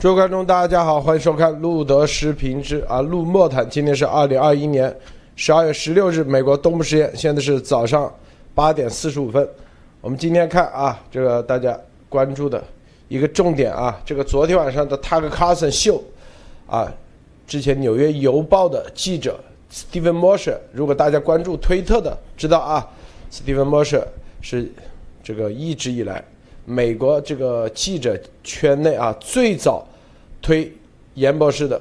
诸位观众，大家好，欢迎收看路德时评之啊路莫谈。今天是二零二一年十二月十六日，美国东部时间，现在是早上八点四十五分。我们今天看啊，这个大家关注的一个重点啊，这个昨天晚上的 Tucker Carlson 秀啊，之前纽约邮报的记者 Stephen Mosher，如果大家关注推特的，知道啊，Stephen Mosher 是这个一直以来美国这个记者圈内啊最早。推严博士的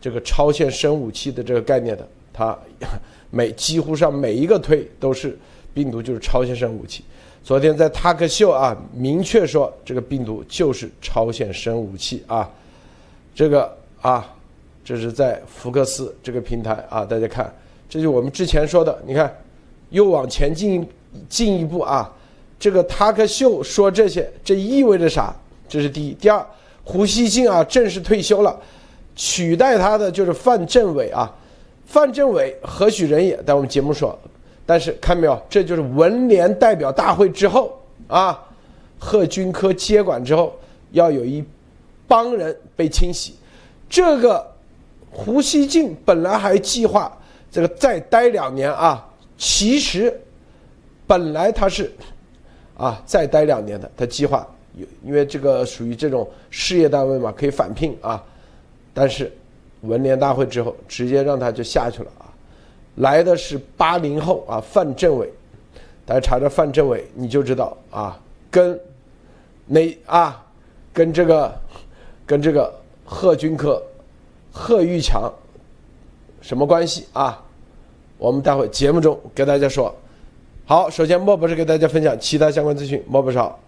这个超限生武器的这个概念的，他 每几乎上每一个推都是病毒就是超限生武器。昨天在塔克秀啊，明确说这个病毒就是超限生武器啊，这个啊，这是在福克斯这个平台啊，大家看，这就我们之前说的，你看又往前进进一步啊，这个塔克秀说这些，这意味着啥？这是第一，第二。胡锡进啊，正式退休了，取代他的就是范政委啊。范政委何许人也？在我们节目说，但是看没有，这就是文联代表大会之后啊，贺军科接管之后，要有一帮人被清洗。这个胡锡进本来还计划这个再待两年啊，其实本来他是啊再待两年的，他计划。因为这个属于这种事业单位嘛，可以返聘啊，但是文联大会之后，直接让他就下去了啊。来的是八零后啊，范政委，大家查查范政委，你就知道啊，跟那啊，跟这个跟这个贺军科、贺玉强什么关系啊？我们待会节目中给大家说。好，首先莫博士给大家分享其他相关资讯，莫博士好。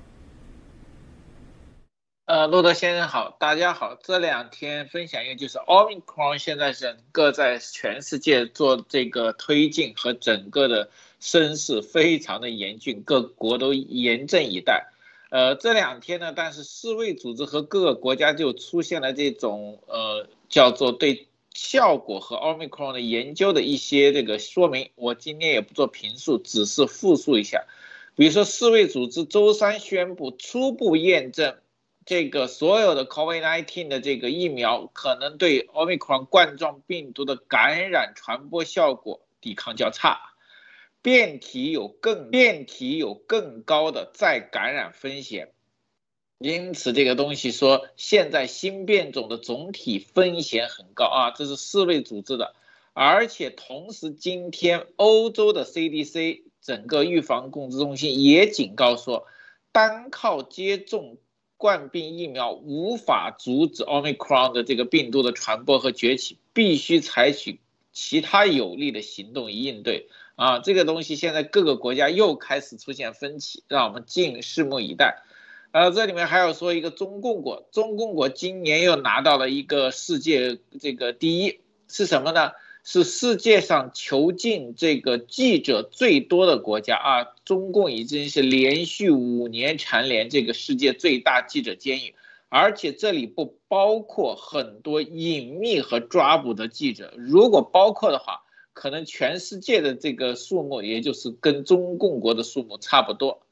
呃，洛德先生好，大家好。这两天分享一个，就是奥密克戎现在整个在全世界做这个推进和整个的声势非常的严峻，各国都严阵以待。呃，这两天呢，但是世卫组织和各个国家就出现了这种呃叫做对效果和奥密克戎的研究的一些这个说明。我今天也不做评述，只是复述一下。比如说，世卫组织周三宣布初步验证。这个所有的 COVID-19 的这个疫苗可能对 Omicron 冠状病毒的感染传播效果抵抗较差，变体有更变体有更高的再感染风险，因此这个东西说现在新变种的总体风险很高啊，这是世卫组织的，而且同时今天欧洲的 CDC 整个预防控制中心也警告说，单靠接种。冠病疫苗无法阻止奥密克戎的这个病毒的传播和崛起，必须采取其他有力的行动以应对。啊，这个东西现在各个国家又开始出现分歧，让我们静拭目以待。呃，这里面还要说一个中共国，中共国今年又拿到了一个世界这个第一，是什么呢？是世界上囚禁这个记者最多的国家啊！中共已经是连续五年蝉联这个世界最大记者监狱，而且这里不包括很多隐秘和抓捕的记者。如果包括的话，可能全世界的这个数目也就是跟中共国的数目差不多。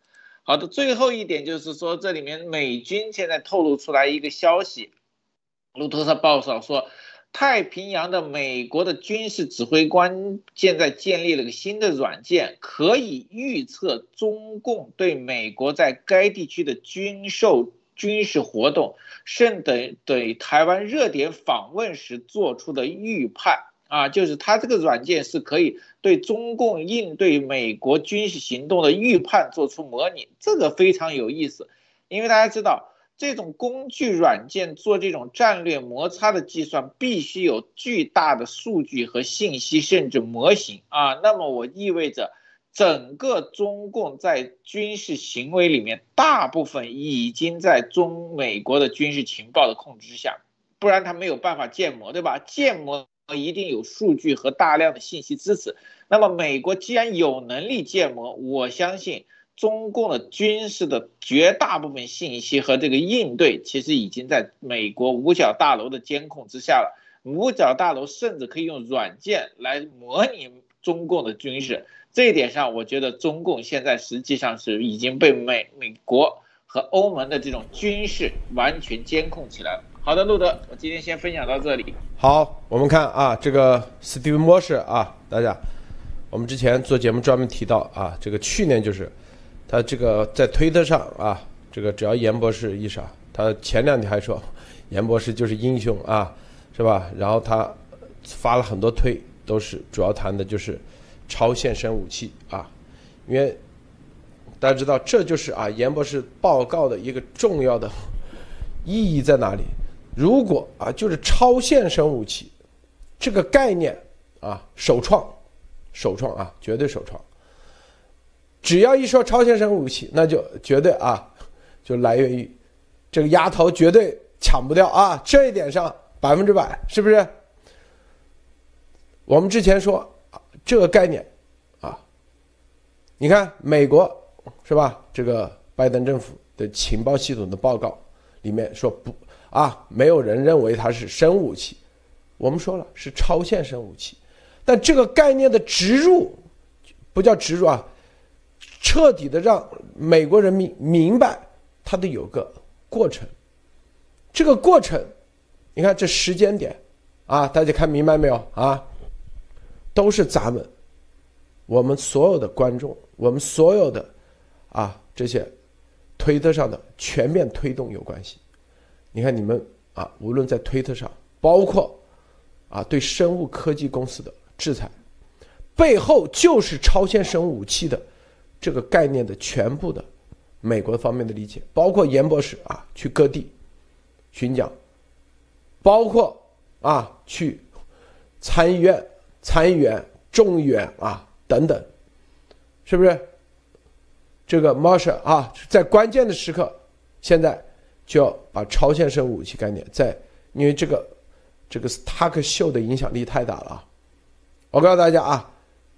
好的，最后一点就是说，这里面美军现在透露出来一个消息，路透社报道说。太平洋的美国的军事指挥官现在建立了个新的软件，可以预测中共对美国在该地区的军售、军事活动，甚至对台湾热点访问时做出的预判。啊，就是它这个软件是可以对中共应对美国军事行动的预判做出模拟，这个非常有意思，因为大家知道。这种工具软件做这种战略摩擦的计算，必须有巨大的数据和信息，甚至模型啊。那么我意味着，整个中共在军事行为里面，大部分已经在中美国的军事情报的控制之下，不然他没有办法建模，对吧？建模一定有数据和大量的信息支持。那么美国既然有能力建模，我相信。中共的军事的绝大部分信息和这个应对，其实已经在美国五角大楼的监控之下了。五角大楼甚至可以用软件来模拟中共的军事，这一点上，我觉得中共现在实际上是已经被美美国和欧盟的这种军事完全监控起来了。好的，路德，我今天先分享到这里。好，我们看啊，这个 Steve Moss 啊，大家，我们之前做节目专门提到啊，这个去年就是他这个在推特上啊，这个只要严博士一上，他前两天还说严博士就是英雄啊，是吧？然后他发了很多推，都是主要谈的就是超现生武器啊，因为大家知道这就是啊严博士报告的一个重要的意义在哪里？如果啊，就是超限生武器这个概念啊，首创，首创啊，绝对首创。只要一说超限生武器，那就绝对啊，就来源于这个丫头绝对抢不掉啊，这一点上百分之百，是不是？我们之前说这个概念啊，你看美国是吧？这个拜登政府的情报系统的报告里面说不。啊，没有人认为它是生武器，我们说了是超限生武器，但这个概念的植入，不叫植入啊，彻底的让美国人民明白它的有个过程，这个过程，你看这时间点，啊，大家看明白没有啊？都是咱们，我们所有的观众，我们所有的啊这些推特上的全面推动有关系。你看你们啊，无论在推特上，包括啊对生物科技公司的制裁，背后就是超限生物武器的这个概念的全部的美国方面的理解，包括严博士啊去各地巡讲，包括啊去参议院参议员、众议员啊等等，是不是？这个 m a r s h a 啊，在关键的时刻，现在。就要把超限生武器概念在，因为这个这个塔克秀的影响力太大了啊！我告诉大家啊，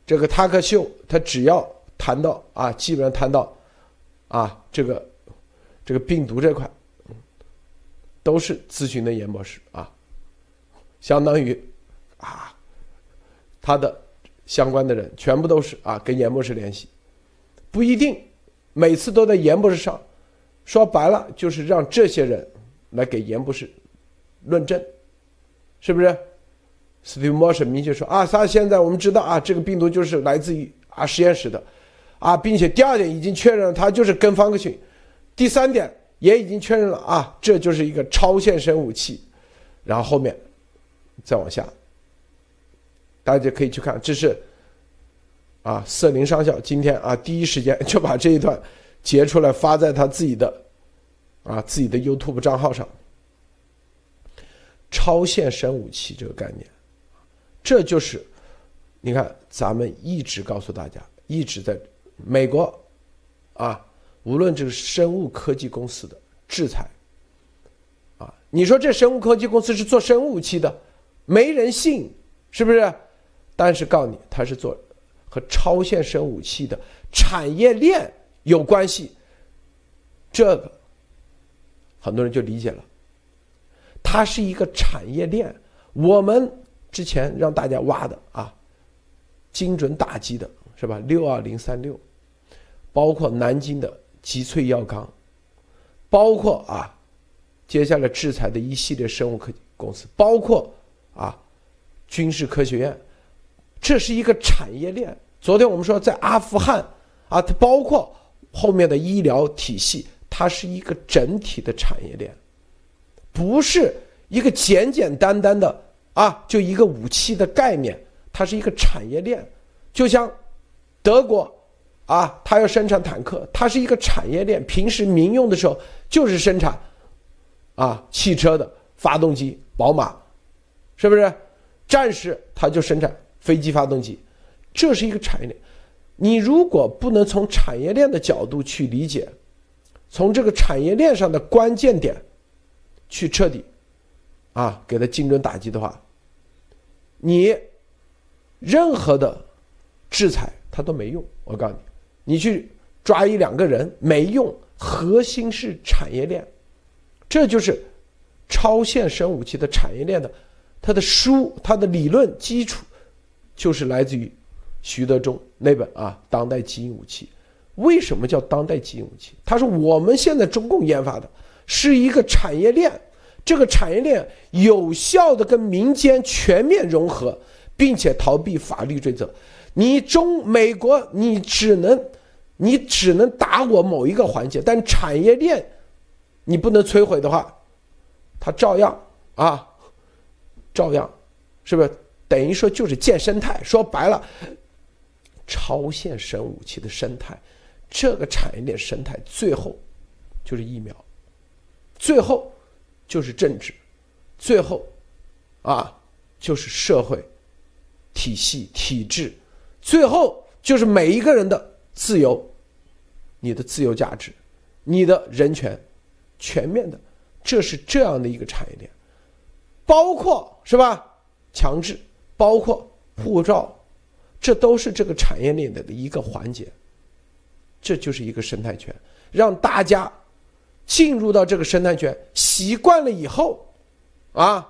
这个塔克秀他只要谈到啊，基本上谈到啊这个这个病毒这块，都是咨询的严博士啊，相当于啊他的相关的人全部都是啊跟严博士联系，不一定每次都在严博士上。说白了就是让这些人来给严博士论证，是不是？Steve Moss 明确说啊，他现在我们知道啊，这个病毒就是来自于啊实验室的，啊，并且第二点已经确认了，它就是跟方克逊，第三点也已经确认了啊，这就是一个超限生武器，然后后面再往下，大家可以去看，这是啊，瑟林上校今天啊第一时间 就把这一段。截出来发在他自己的，啊，自己的 YouTube 账号上。超限生武器这个概念，这就是，你看咱们一直告诉大家，一直在美国，啊，无论这个生物科技公司的制裁，啊，你说这生物科技公司是做生物武器的，没人信，是不是？但是告你，他是做和超限生武器的产业链。有关系，这个很多人就理解了，它是一个产业链。我们之前让大家挖的啊，精准打击的是吧？六二零三六，包括南京的吉萃药钢，包括啊，接下来制裁的一系列生物科技公司，包括啊，军事科学院，这是一个产业链。昨天我们说在阿富汗啊，它包括。后面的医疗体系，它是一个整体的产业链，不是一个简简单单的啊，就一个武器的概念，它是一个产业链。就像德国啊，它要生产坦克，它是一个产业链。平时民用的时候就是生产啊汽车的发动机，宝马是不是？战时它就生产飞机发动机，这是一个产业链。你如果不能从产业链的角度去理解，从这个产业链上的关键点去彻底啊给他精准打击的话，你任何的制裁它都没用。我告诉你，你去抓一两个人没用，核心是产业链，这就是超限生武器的产业链的它的书，它的理论基础就是来自于。徐德忠那本啊，当代基因武器，为什么叫当代基因武器？他说我们现在中共研发的是一个产业链，这个产业链有效的跟民间全面融合，并且逃避法律追责。你中美国，你只能你只能打我某一个环节，但产业链你不能摧毁的话，它照样啊，照样，是不是等于说就是建生态？说白了，超限生武器的生态，这个产业链生态最后就是疫苗，最后就是政治，最后啊就是社会体系体制。最后就是每一个人的自由，你的自由价值，你的人权，全面的，这是这样的一个产业链，包括是吧？强制，包括护照，这都是这个产业链的一个环节。这就是一个生态圈，让大家进入到这个生态圈，习惯了以后，啊，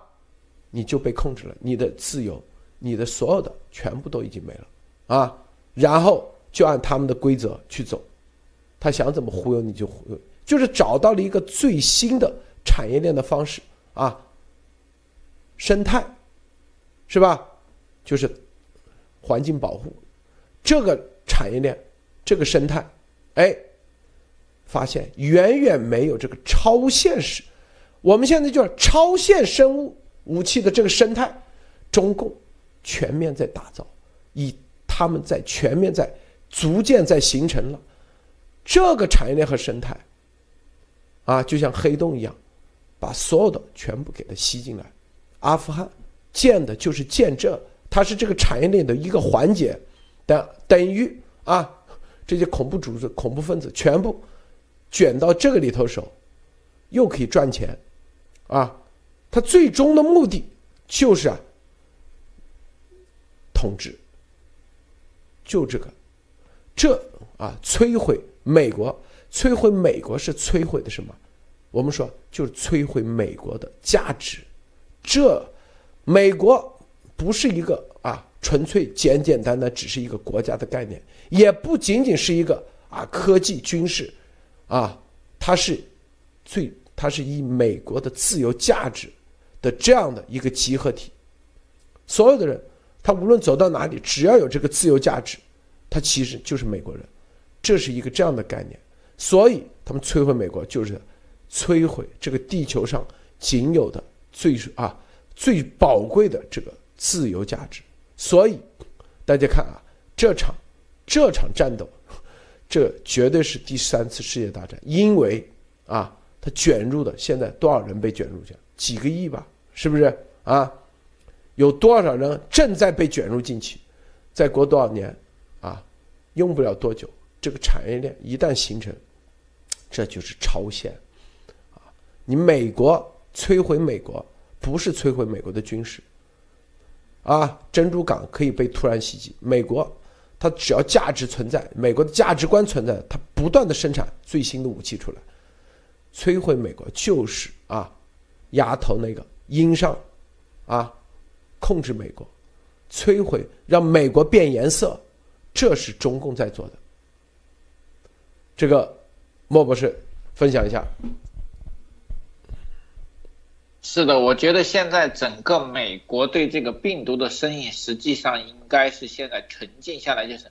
你就被控制了，你的自由，你的所有的全部都已经没了。啊，然后就按他们的规则去走，他想怎么忽悠你就忽悠，就是找到了一个最新的产业链的方式啊，生态，是吧？就是环境保护，这个产业链，这个生态，哎，发现远远没有这个超现实，我们现在就是超限生物武器的这个生态，中共全面在打造，以。他们在全面在逐渐在形成了这个产业链和生态，啊，就像黑洞一样，把所有的全部给它吸进来。阿富汗建的就是建这，它是这个产业链的一个环节，等等于啊，这些恐怖组织、恐怖分子全部卷到这个里头手，又可以赚钱，啊，它最终的目的就是啊，统治。就这个，这啊，摧毁美国，摧毁美国是摧毁的什么？我们说就是摧毁美国的价值。这美国不是一个啊，纯粹简简单单只是一个国家的概念，也不仅仅是一个啊科技军事，啊，它是最，它是以美国的自由价值的这样的一个集合体，所有的人。他无论走到哪里，只要有这个自由价值，他其实就是美国人，这是一个这样的概念。所以他们摧毁美国，就是摧毁这个地球上仅有的最啊最宝贵的这个自由价值。所以大家看啊，这场这场战斗，这绝对是第三次世界大战，因为啊，他卷入的现在多少人被卷入去了？几个亿吧，是不是啊？有多少人正在被卷入进去？再过多少年，啊，用不了多久，这个产业链一旦形成，这就是超限，啊，你美国摧毁美国，不是摧毁美国的军事，啊，珍珠港可以被突然袭击，美国它只要价值存在，美国的价值观存在，它不断的生产最新的武器出来，摧毁美国就是啊，丫头那个阴上，啊。控制美国，摧毁，让美国变颜色，这是中共在做的。这个莫博士分享一下。是的，我觉得现在整个美国对这个病毒的生意，实际上应该是现在沉静下来，就是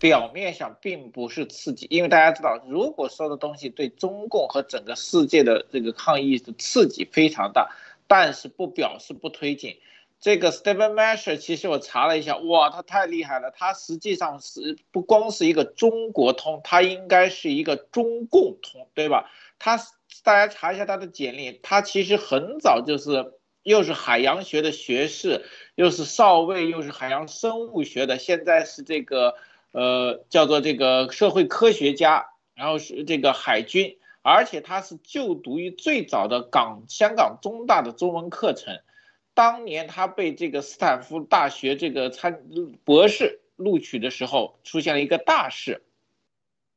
表面上并不是刺激，因为大家知道，如果说的东西对中共和整个世界的这个抗议的刺激非常大，但是不表示不推进。这个 Stephen Masher，其实我查了一下，哇，他太厉害了！他实际上是不光是一个中国通，他应该是一个中共通，对吧？他大家查一下他的简历，他其实很早就是又是海洋学的学士，又是少尉，又是海洋生物学的，现在是这个呃叫做这个社会科学家，然后是这个海军，而且他是就读于最早的港香港中大的中文课程。当年他被这个斯坦福大学这个参博士录取的时候，出现了一个大事，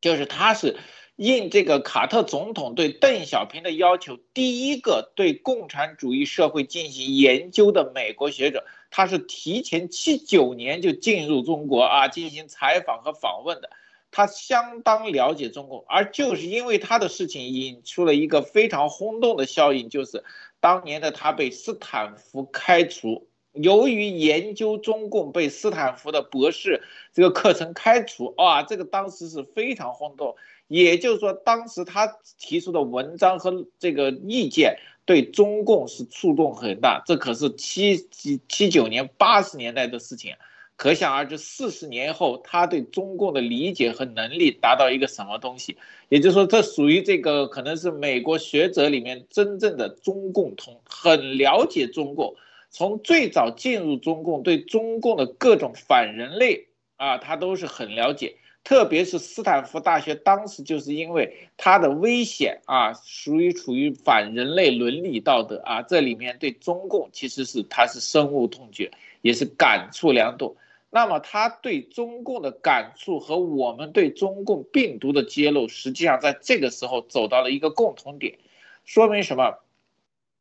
就是他是应这个卡特总统对邓小平的要求，第一个对共产主义社会进行研究的美国学者，他是提前七九年就进入中国啊，进行采访和访问的。他相当了解中共，而就是因为他的事情引出了一个非常轰动的效应，就是当年的他被斯坦福开除，由于研究中共被斯坦福的博士这个课程开除，啊，这个当时是非常轰动。也就是说，当时他提出的文章和这个意见对中共是触动很大，这可是七七七九年八十年代的事情。可想而知，四十年后，他对中共的理解和能力达到一个什么东西？也就是说，这属于这个可能是美国学者里面真正的中共通，很了解中共。从最早进入中共，对中共的各种反人类啊，他都是很了解。特别是斯坦福大学当时就是因为它的危险啊，属于处于反人类伦理道德啊，这里面对中共其实是他是深恶痛绝，也是感触良多。那么他对中共的感触和我们对中共病毒的揭露，实际上在这个时候走到了一个共同点，说明什么？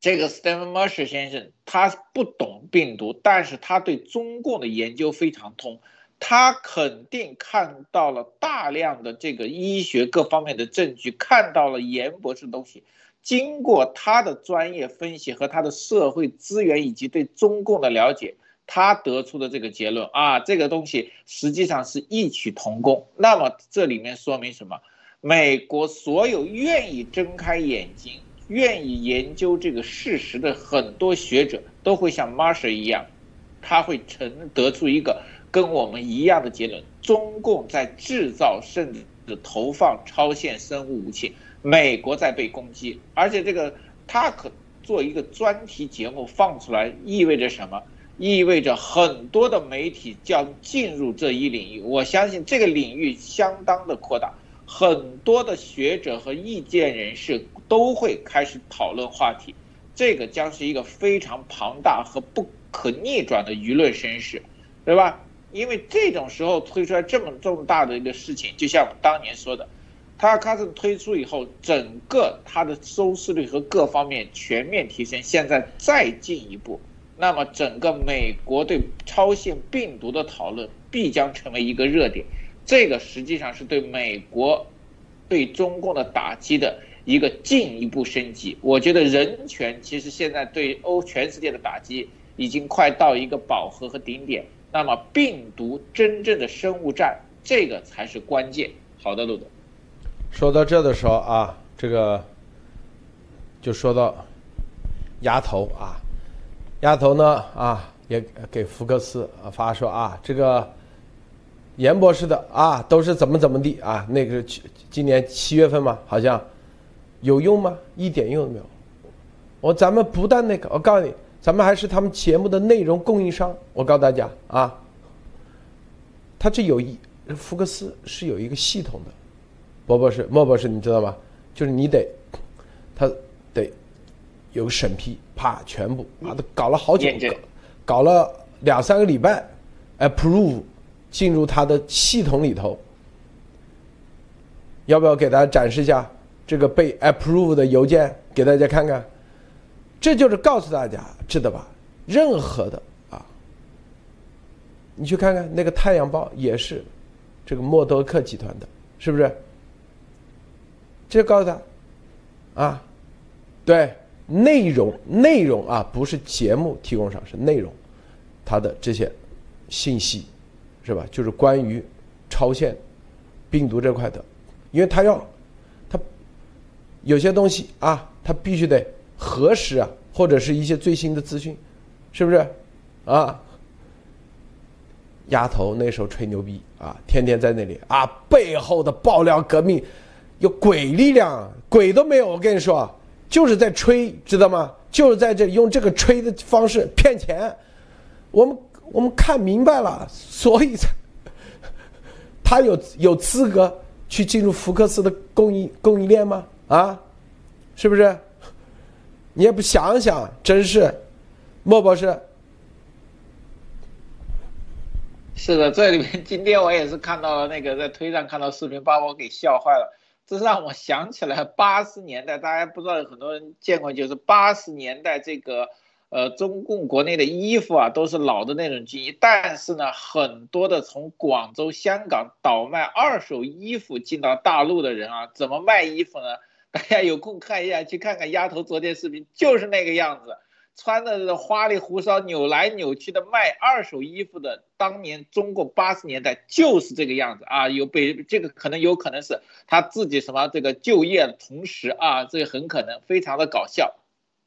这个 Stephen Marsh 先生他不懂病毒，但是他对中共的研究非常通，他肯定看到了大量的这个医学各方面的证据，看到了严博士的东西，经过他的专业分析和他的社会资源以及对中共的了解。他得出的这个结论啊，这个东西实际上是异曲同工。那么这里面说明什么？美国所有愿意睁开眼睛、愿意研究这个事实的很多学者，都会像 Marshall 一样，他会成得出一个跟我们一样的结论：中共在制造甚至投放超限生物武器，美国在被攻击。而且这个他可做一个专题节目放出来，意味着什么？意味着很多的媒体将进入这一领域，我相信这个领域相当的扩大，很多的学者和意见人士都会开始讨论话题，这个将是一个非常庞大和不可逆转的舆论声势，对吧？因为这种时候推出来这么重大的一个事情，就像我们当年说的，他开始推出以后，整个它的收视率和各方面全面提升，现在再进一步。那么，整个美国对超限病毒的讨论必将成为一个热点，这个实际上是对美国对中共的打击的一个进一步升级。我觉得人权其实现在对欧全世界的打击已经快到一个饱和和顶点。那么，病毒真正的生物战，这个才是关键。好的，路德。说到这的时候啊，这个就说到牙头啊。丫头呢啊，也给福克斯发说啊，这个严博士的啊都是怎么怎么地啊，那个去今年七月份嘛，好像有用吗？一点用都没有。我咱们不但那个，我告诉你，咱们还是他们节目的内容供应商。我告诉大家啊，他这有一福克斯是有一个系统的，博博士、莫博士，你知道吗？就是你得他得。有审批，啪，全部啊，都搞了好久，搞了两三个礼拜，approve 进入他的系统里头。要不要给大家展示一下这个被 approve 的邮件给大家看看？这就是告诉大家，知道吧？任何的啊，你去看看那个《太阳报》也是这个默多克集团的，是不是？这告诉他啊，对。内容内容啊，不是节目提供商，是内容，它的这些信息，是吧？就是关于超限病毒这块的，因为它要它有些东西啊，它必须得核实啊，或者是一些最新的资讯，是不是？啊，丫头那时候吹牛逼啊，天天在那里啊，背后的爆料革命有鬼力量，鬼都没有，我跟你说。就是在吹，知道吗？就是在这用这个吹的方式骗钱。我们我们看明白了，所以才 他有有资格去进入福克斯的供应供应链吗？啊，是不是？你也不想想，真是，莫博士。是的，这里面今天我也是看到了那个在推上看到视频，把我给笑坏了。这让我想起来八十年代，大家不知道很多人见过，就是八十年代这个，呃，中共国内的衣服啊，都是老的那种军衣。但是呢，很多的从广州、香港倒卖二手衣服进到大陆的人啊，怎么卖衣服呢？大家有空看一下，去看看丫头昨天视频，就是那个样子，穿的花里胡哨、扭来扭去的卖二手衣服的，当年中国八十年代就是这个样子啊。有被这个可能有可能是他自己什么这个就业同时啊，这个很可能非常的搞笑。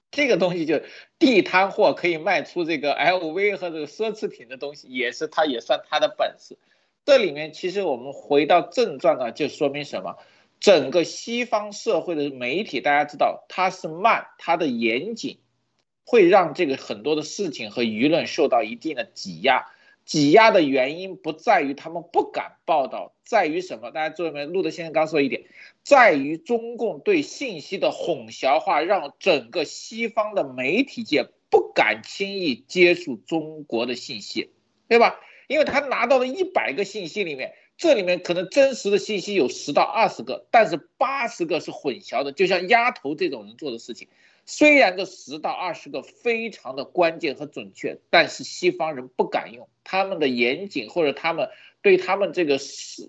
这个东西就地摊货可以卖出这个 LV 和这个奢侈品的东西，也是他也算他的本事。这里面其实我们回到正传呢，就说明什么？整个西方社会的媒体，大家知道它是慢，它的严谨会让这个很多的事情和舆论受到一定的挤压。挤压的原因不在于他们不敢报道，在于什么？大家注意没？路德先生刚说一点，在于中共对信息的混淆化，让整个西方的媒体界不敢轻易接触中国的信息，对吧？因为他拿到了一百个信息里面。这里面可能真实的信息有十到二十个，但是八十个是混淆的，就像丫头这种人做的事情。虽然这十到二十个非常的关键和准确，但是西方人不敢用他们的严谨或者他们对他们这个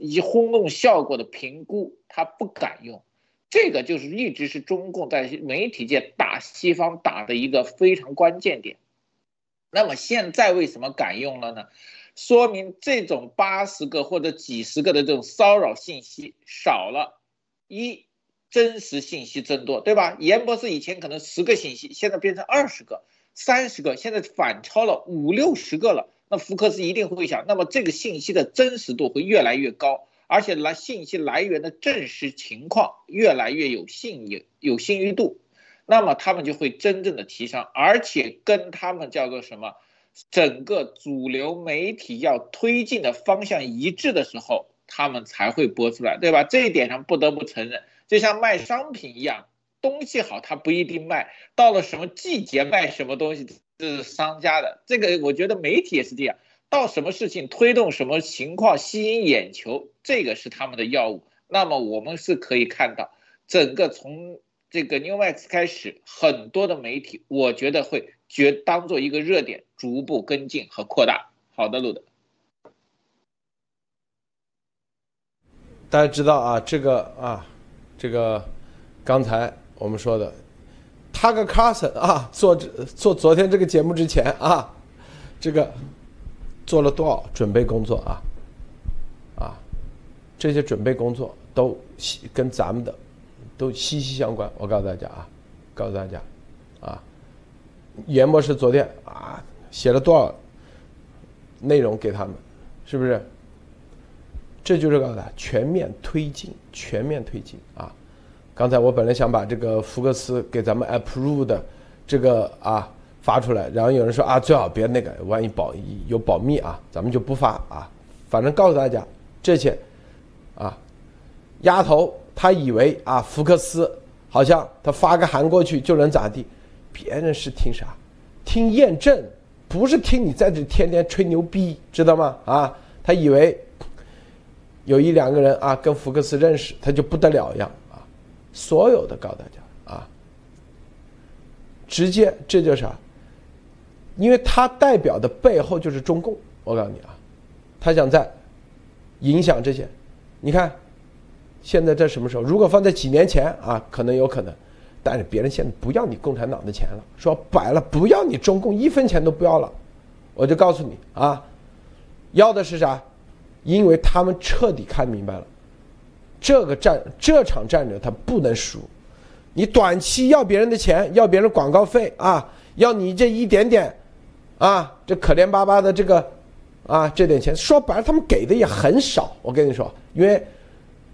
以轰动效果的评估，他不敢用。这个就是一直是中共在媒体界打西方打的一个非常关键点。那么现在为什么敢用了呢？说明这种八十个或者几十个的这种骚扰信息少了，一真实信息增多，对吧？严博士以前可能十个信息，现在变成二十个、三十个，现在反超了五六十个了。那福克斯一定会想，那么这个信息的真实度会越来越高，而且来信息来源的真实情况越来越有信誉、有信誉度，那么他们就会真正的提升，而且跟他们叫做什么？整个主流媒体要推进的方向一致的时候，他们才会播出来，对吧？这一点上不得不承认，就像卖商品一样，东西好它不一定卖，到了什么季节卖什么东西这是商家的。这个我觉得媒体也是这样，到什么事情推动什么情况吸引眼球，这个是他们的药物。那么我们是可以看到，整个从这个 New Max 开始，很多的媒体，我觉得会。觉当做一个热点，逐步跟进和扩大。好的，路德，大家知道啊，这个啊，这个刚才我们说的，他跟 Carson 啊，做这做昨天这个节目之前啊，这个做了多少准备工作啊？啊，这些准备工作都跟咱们的都息息相关。我告诉大家啊，告诉大家啊。严博士昨天啊写了多少内容给他们，是不是？这就是告诉他全面推进，全面推进啊！刚才我本来想把这个福克斯给咱们 approve 的这个啊发出来，然后有人说啊最好别那个，万一保有保密啊，咱们就不发啊。反正告诉大家这些啊，丫头他以为啊福克斯好像他发个函过去就能咋地。别人是听啥？听验证，不是听你在这天天吹牛逼，知道吗？啊，他以为有一两个人啊跟福克斯认识，他就不得了一样啊。所有的告诉大家啊，直接这就是啥？因为他代表的背后就是中共。我告诉你啊，他想在影响这些。你看，现在在什么时候？如果放在几年前啊，可能有可能。但是别人现在不要你共产党的钱了，说白了不要你中共一分钱都不要了，我就告诉你啊，要的是啥？因为他们彻底看明白了，这个战这场战争他不能输，你短期要别人的钱，要别人广告费啊，要你这一点点，啊，这可怜巴巴的这个啊这点钱，说白了他们给的也很少，我跟你说，因为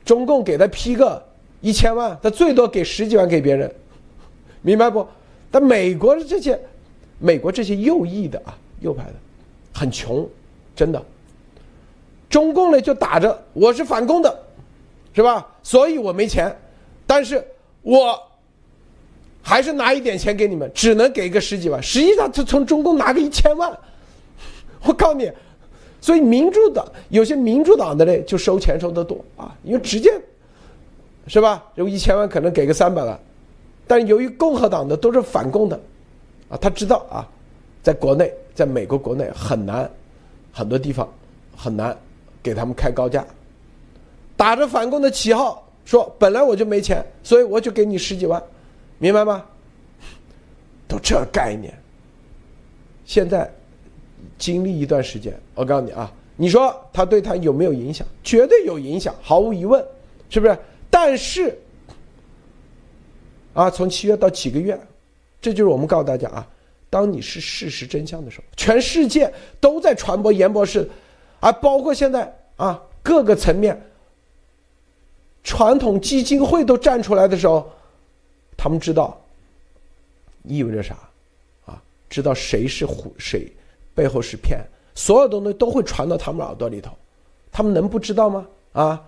中共给他批个。一千万，他最多给十几万给别人，明白不？但美国的这些，美国这些右翼的啊，右派的，很穷，真的。中共呢就打着我是反共的，是吧？所以我没钱，但是我还是拿一点钱给你们，只能给个十几万。实际上他从中共拿个一千万，我告诉你，所以民主党有些民主党的呢就收钱收的多啊，因为直接。是吧？有一千万可能给个三百万，但由于共和党的都是反共的，啊，他知道啊，在国内，在美国国内很难，很多地方很难给他们开高价，打着反共的旗号，说本来我就没钱，所以我就给你十几万，明白吗？都这概念。现在经历一段时间，我告诉你啊，你说他对他有没有影响？绝对有影响，毫无疑问，是不是？但是啊，从七月到几个月，这就是我们告诉大家啊，当你是事实真相的时候，全世界都在传播严博士，啊，包括现在啊各个层面，传统基金会都站出来的时候，他们知道意味着啥啊？知道谁是虎，谁背后是骗，所有东西都会传到他们耳朵里头，他们能不知道吗？啊，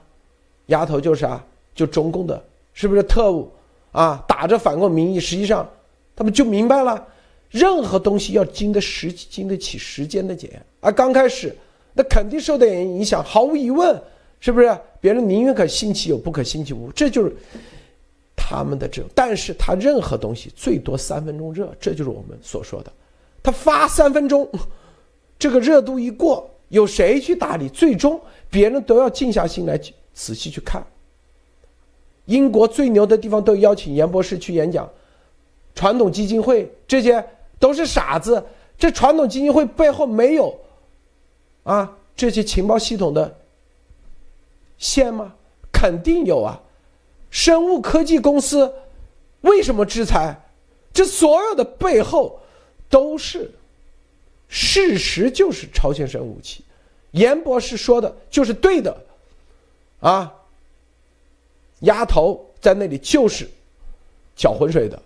丫头就是啊。就中共的，是不是特务啊？打着反共名义，实际上他们就明白了，任何东西要经得时经得起时间的检验。而刚开始，那肯定受点影响，毫无疑问，是不是？别人宁愿可信其有，不可信其无，这就是他们的这。但是他任何东西最多三分钟热，这就是我们所说的，他发三分钟，这个热度一过，有谁去打理？最终别人都要静下心来仔细去看。英国最牛的地方都邀请严博士去演讲，传统基金会这些都是傻子。这传统基金会背后没有啊这些情报系统的线吗？肯定有啊。生物科技公司为什么制裁？这所有的背后都是事实，就是朝鲜生物武器。严博士说的就是对的啊。丫头在那里就是搅浑水的，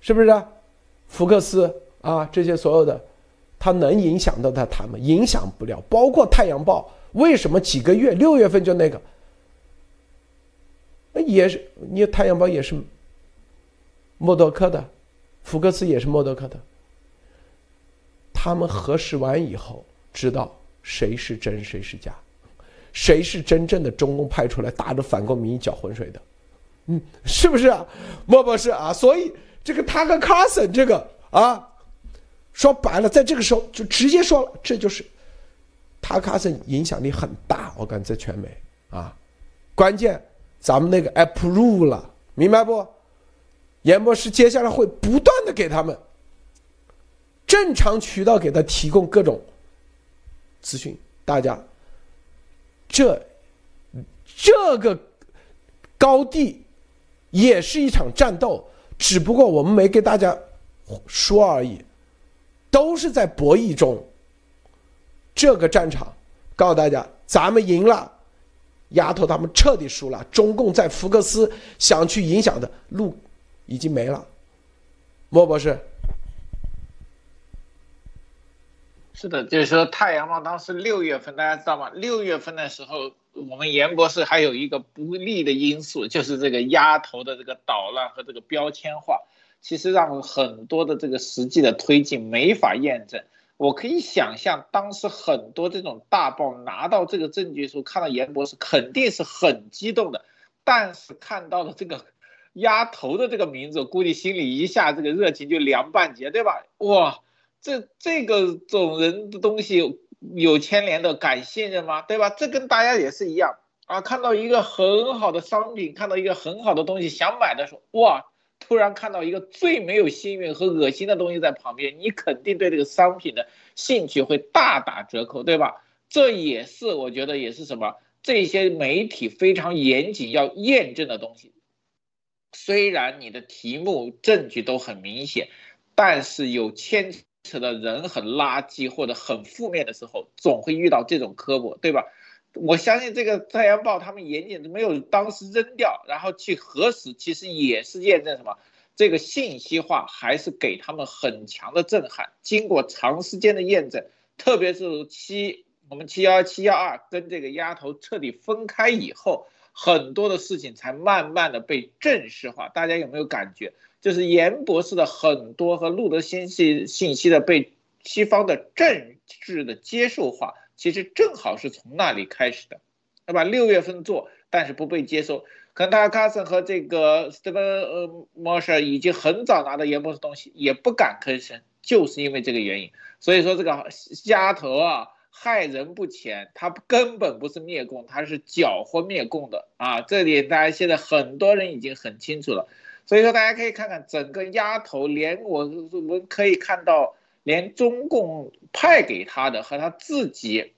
是不是？福克斯啊，这些所有的，他能影响到他他们，影响不了。包括《太阳报》，为什么几个月六月份就那个？也是，你《太阳报》也是默多克的，福克斯也是默多克的。他们核实完以后，知道谁是真，谁是假。谁是真正的中共派出来打着反共名义搅浑水的？嗯，是不是啊，莫博士啊？所以这个他和卡森这个啊，说白了，在这个时候就直接说了，这就是塔卡森影响力很大，我感觉在全美啊，关键咱们那个 approve 了，明白不？严博士接下来会不断的给他们正常渠道给他提供各种资讯，大家。这，这个高地也是一场战斗，只不过我们没给大家说而已，都是在博弈中。这个战场，告诉大家，咱们赢了，丫头他们彻底输了。中共在福克斯想去影响的路已经没了。莫博士，是的，就是说太阳报当时六月份，大家知道吗？六月份的时候，我们严博士还有一个不利的因素，就是这个丫头的这个捣乱和这个标签化，其实让很多的这个实际的推进没法验证。我可以想象，当时很多这种大报拿到这个证据的时候，看到严博士肯定是很激动的，但是看到了这个丫头的这个名字，估计心里一下这个热情就凉半截，对吧？哇！这这个种人的东西有有牵连的，敢信任吗？对吧？这跟大家也是一样啊，看到一个很好的商品，看到一个很好的东西，想买的时候，哇，突然看到一个最没有幸运和恶心的东西在旁边，你肯定对这个商品的兴趣会大打折扣，对吧？这也是我觉得也是什么，这些媒体非常严谨要验证的东西。虽然你的题目证据都很明显，但是有牵。扯的人很垃圾或者很负面的时候，总会遇到这种科普，对吧？我相信这个《太阳报》他们严谨的没有当时扔掉，然后去核实，其实也是验证什么？这个信息化还是给他们很强的震撼。经过长时间的验证，特别是七我们七幺七幺二跟这个丫头彻底分开以后，很多的事情才慢慢的被正式化。大家有没有感觉？就是严博士的很多和路德信息信息的被西方的政治的接受化，其实正好是从那里开始的，对吧？六月份做，但是不被接收。可能他卡森和这个 Stephen 呃 m o s h e 已经很早拿到严博士东西，也不敢吭声，就是因为这个原因。所以说这个丫头啊，害人不浅，他根本不是灭共，他是搅和灭共的啊！这里大家现在很多人已经很清楚了，所以说大家可以看看整个丫头，连我我们可以看到，连中共派给他的和他自己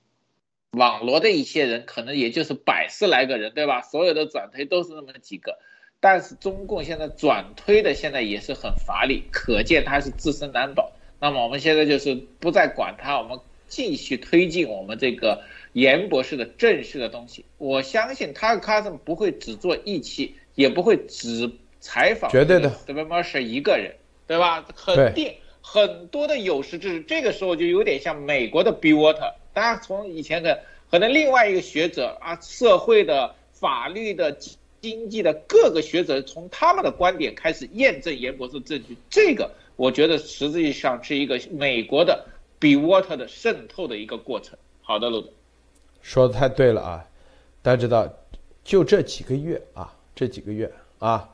网罗的一些人，可能也就是百十来个人，对吧？所有的转推都是那么几个，但是中共现在转推的现在也是很乏力，可见他是自身难保。那么我们现在就是不再管他，我们。继续推进我们这个严博士的正式的东西，我相信他卡森不会只做一期，也不会只采访绝对的对吧？马是一个人，对吧？肯定很多的有识之士，这个时候就有点像美国的 B Water，大家从以前的可能另外一个学者啊，社会的、法律的、经济的各个学者，从他们的观点开始验证严博士证据，这个我觉得实际上是一个美国的。比 water 的渗透的一个过程。好的，陆总，说的太对了啊！大家知道，就这几个月啊，这几个月啊，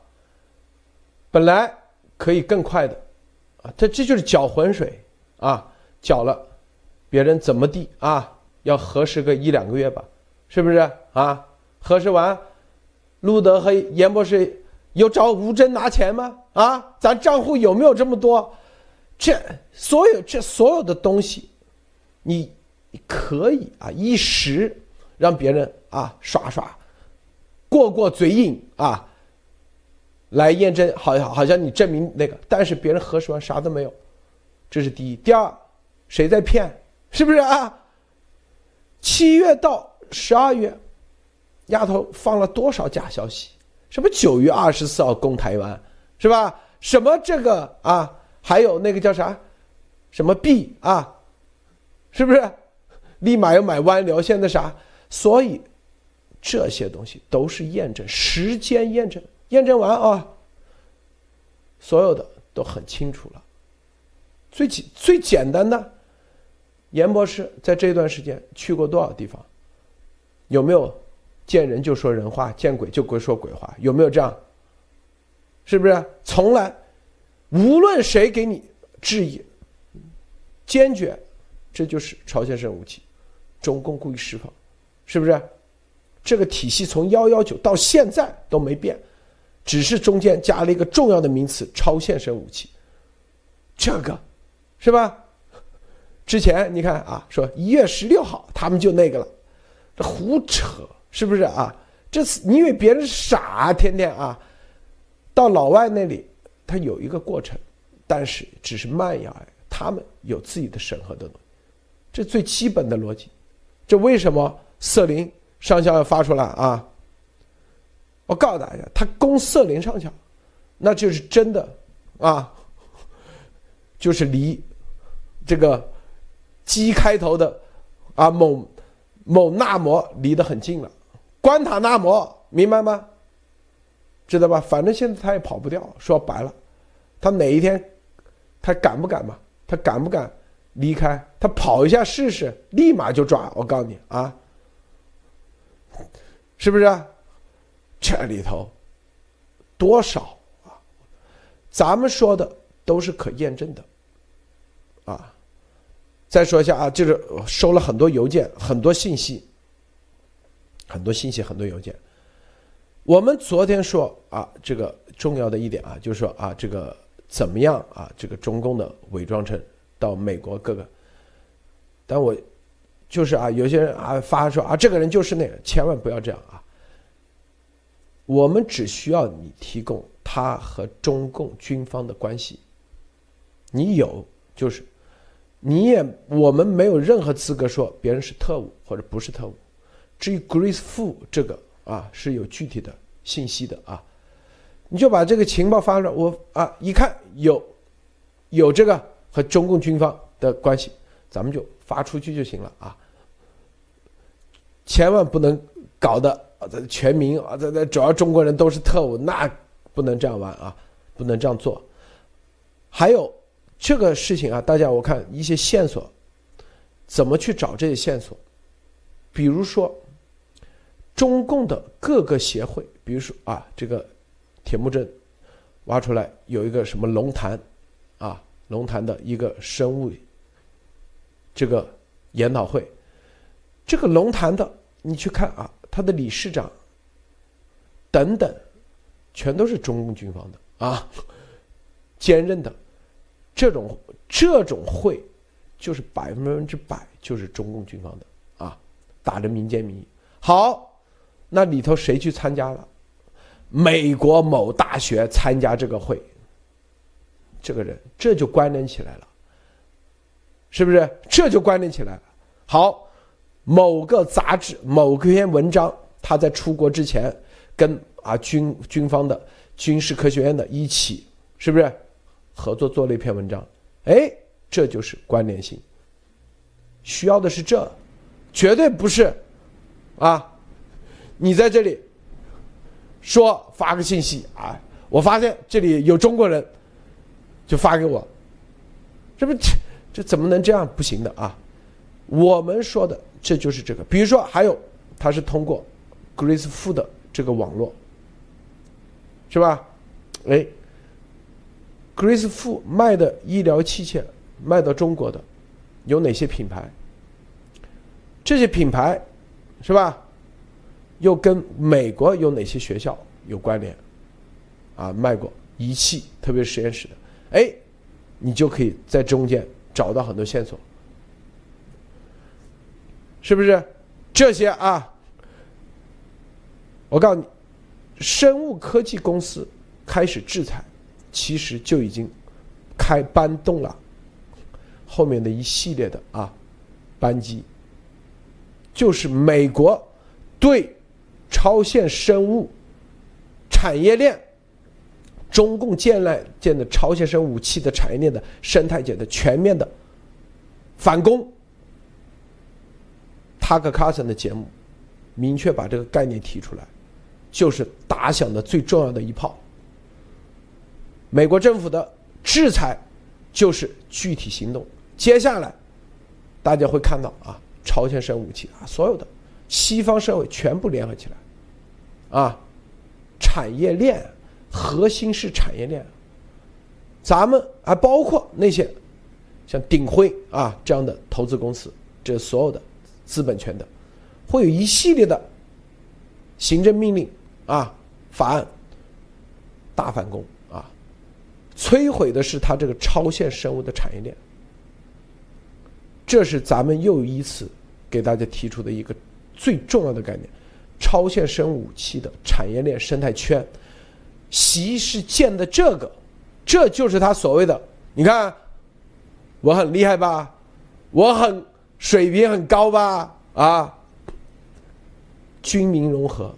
本来可以更快的啊，这这就是搅浑水啊，搅了，别人怎么地啊？要核实个一两个月吧，是不是啊？核实完，路德和严博士有找吴征拿钱吗？啊，咱账户有没有这么多？这所有这所有的东西，你可以啊一时让别人啊耍耍，过过嘴瘾啊，来验证，好像好像你证明那个，但是别人核实完啥都没有，这是第一。第二，谁在骗？是不是啊？七月到十二月，丫头放了多少假消息？什么九月二十四号攻台湾，是吧？什么这个啊？还有那个叫啥，什么币啊，是不是？立马要买湾流，现在啥？所以这些东西都是验证，时间验证，验证完啊，所有的都很清楚了。最简最简单的，严博士在这段时间去过多少地方？有没有见人就说人话，见鬼就鬼说鬼话？有没有这样？是不是？从来。无论谁给你质疑，坚决，这就是朝鲜生武器，中共故意释放，是不是？这个体系从幺幺九到现在都没变，只是中间加了一个重要的名词“超现生武器”。这个，是吧？之前你看啊，说一月十六号他们就那个了，这胡扯，是不是啊？这次你以为别人傻？天天啊，到老外那里。他有一个过程，但是只是慢而已。他们有自己的审核的，这最基本的逻辑。这为什么瑟林上校要发出来啊？我告诉大家，他攻瑟林上校，那就是真的啊，就是离这个鸡开头的啊某某纳摩离得很近了。关塔那摩，明白吗？知道吧？反正现在他也跑不掉。说白了，他哪一天，他敢不敢嘛？他敢不敢离开？他跑一下试试，立马就抓。我告诉你啊，是不是？这里头多少啊？咱们说的都是可验证的啊。再说一下啊，就是收了很多邮件，很多信息，很多信息，很多邮件。我们昨天说啊，这个重要的一点啊，就是说啊，这个怎么样啊？这个中共的伪装成到美国各个，但我就是啊，有些人啊发说啊，这个人就是那个，千万不要这样啊。我们只需要你提供他和中共军方的关系，你有就是，你也我们没有任何资格说别人是特务或者不是特务。至于 Grace Fu 这个。啊，是有具体的信息的啊，你就把这个情报发了，我啊一看有，有这个和中共军方的关系，咱们就发出去就行了啊，千万不能搞得这全民啊，这这主要中国人都是特务，那不能这样玩啊，不能这样做。还有这个事情啊，大家我看一些线索，怎么去找这些线索？比如说。中共的各个协会，比如说啊，这个铁木真挖出来有一个什么龙潭，啊，龙潭的一个生物这个研讨会，这个龙潭的，你去看啊，他的理事长等等，全都是中共军方的啊，兼任的，这种这种会，就是百分之百就是中共军方的啊，打着民间名义。好，那里头谁去参加了？美国某大学参加这个会，这个人这就关联起来了，是不是？这就关联起来了。好，某个杂志某篇文章，他在出国之前跟啊军军方的军事科学院的一起，是不是合作做了一篇文章？哎，这就是关联性。需要的是这，绝对不是啊！你在这里。说发个信息啊！我发现这里有中国人，就发给我。这不这这怎么能这样不行的啊？我们说的这就是这个。比如说还有，他是通过 Grace Food 这个网络，是吧？哎，Grace Food 卖的医疗器械卖到中国的有哪些品牌？这些品牌是吧？又跟美国有哪些学校有关联？啊，卖过仪器，特别是实验室的，哎，你就可以在中间找到很多线索，是不是？这些啊，我告诉你，生物科技公司开始制裁，其实就已经开搬动了后面的一系列的啊扳机，就是美国对。超限生物产业链，中共建来建的超限生武器的产业链的生态链的全面的反攻。塔克卡森的节目明确把这个概念提出来，就是打响的最重要的一炮。美国政府的制裁就是具体行动，接下来大家会看到啊，朝鲜生武器啊，所有的西方社会全部联合起来。啊，产业链核心是产业链，咱们还包括那些像鼎晖啊这样的投资公司，这所有的资本权的，会有一系列的行政命令啊法案大反攻啊，摧毁的是它这个超限生物的产业链，这是咱们又一次给大家提出的一个最重要的概念。超限生物武器的产业链生态圈，习是建的这个，这就是他所谓的。你看，我很厉害吧？我很水平很高吧？啊，军民融合，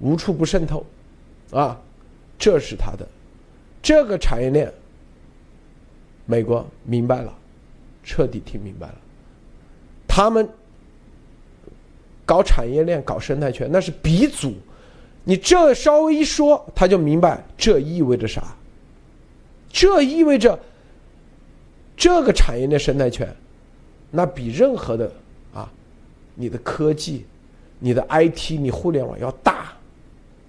无处不渗透，啊，这是他的这个产业链。美国明白了，彻底听明白了，他们。搞产业链、搞生态圈，那是鼻祖。你这稍微一说，他就明白这意味着啥。这意味着这个产业链生态圈，那比任何的啊，你的科技、你的 IT、你互联网要大，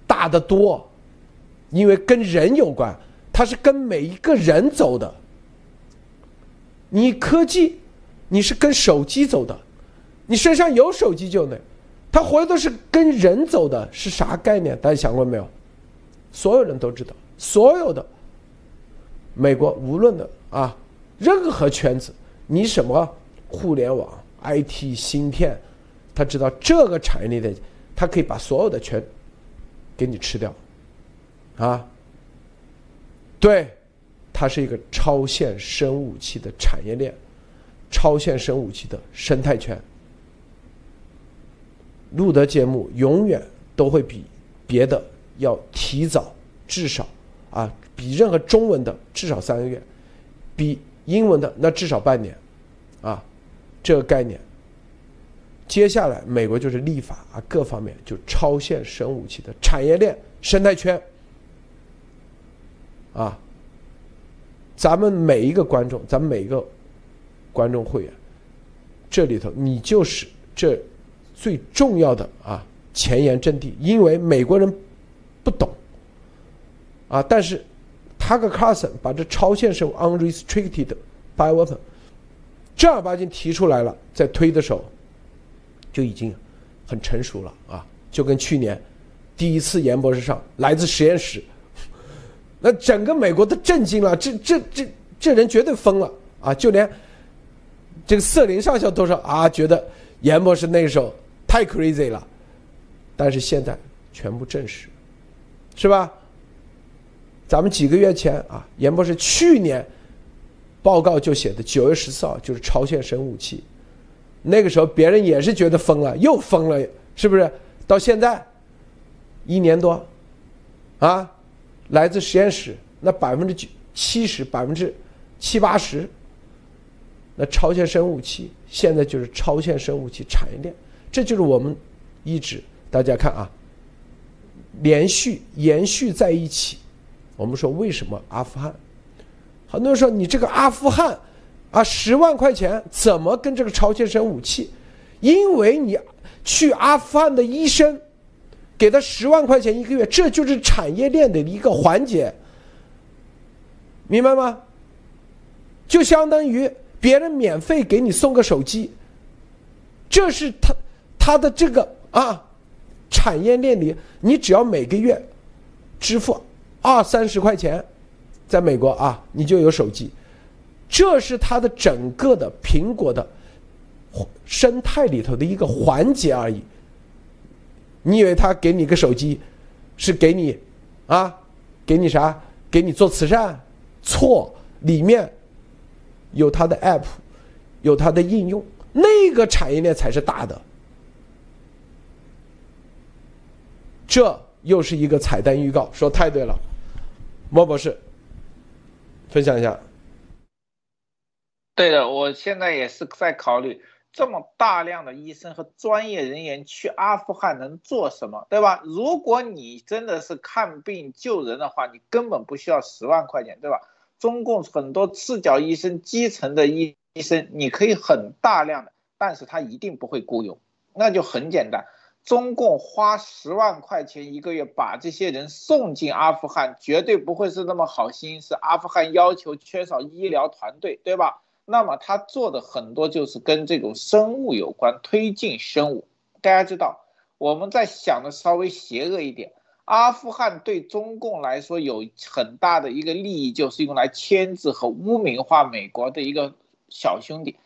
大得多，因为跟人有关，它是跟每一个人走的。你科技，你是跟手机走的。你身上有手机就能，他回头是跟人走的，是啥概念？大家想过没有？所有人都知道，所有的美国无论的啊，任何圈子，你什么互联网、IT、芯片，他知道这个产业链的，他可以把所有的全给你吃掉，啊，对，它是一个超限生武器的产业链，超限生武器的生态圈。录的节目永远都会比别的要提早，至少啊，比任何中文的至少三个月，比英文的那至少半年，啊，这个概念。接下来美国就是立法啊，各方面就超限生武器的产业链生态圈，啊，咱们每一个观众，咱们每一个观众会员，这里头你就是这。最重要的啊，前沿阵地，因为美国人不懂啊，但是 Tucker Carlson 把这超限生 unrestricted bioweapon 正儿八经提出来了，在推的时候就已经很成熟了啊，就跟去年第一次严博士上来自实验室，那整个美国都震惊了，这这这这人绝对疯了啊！就连这个瑟林上校都说啊，觉得严博士那时候太 crazy 了，但是现在全部证实，是吧？咱们几个月前啊，严博士去年报告就写的九月十四号就是朝鲜生武器，那个时候别人也是觉得疯了，又疯了，是不是？到现在一年多，啊，来自实验室那百分之九七十百分之七八十，那朝鲜生武器现在就是朝鲜生武器产业链，这就是我们一直大家看啊，连续延续在一起。我们说为什么阿富汗？很多人说你这个阿富汗啊，十万块钱怎么跟这个朝鲜生武器？因为你去阿富汗的医生给他十万块钱一个月，这就是产业链的一个环节，明白吗？就相当于别人免费给你送个手机，这是他他的这个啊产业链里，你只要每个月支付。二三十块钱，在美国啊，你就有手机，这是它的整个的苹果的生态里头的一个环节而已。你以为他给你个手机，是给你啊，给你啥？给你做慈善？错，里面有它的 app，有它的应用，那个产业链才是大的。这又是一个彩蛋预告，说太对了。莫博士，分享一下。对的，我现在也是在考虑，这么大量的医生和专业人员去阿富汗能做什么，对吧？如果你真的是看病救人的话，你根本不需要十万块钱，对吧？中共很多赤脚医生、基层的医医生，你可以很大量的，但是他一定不会雇佣，那就很简单。中共花十万块钱一个月把这些人送进阿富汗，绝对不会是那么好心。是阿富汗要求缺少医疗团队，对吧？那么他做的很多就是跟这种生物有关，推进生物。大家知道，我们在想的稍微邪恶一点，阿富汗对中共来说有很大的一个利益，就是用来牵制和污名化美国的一个小兄弟。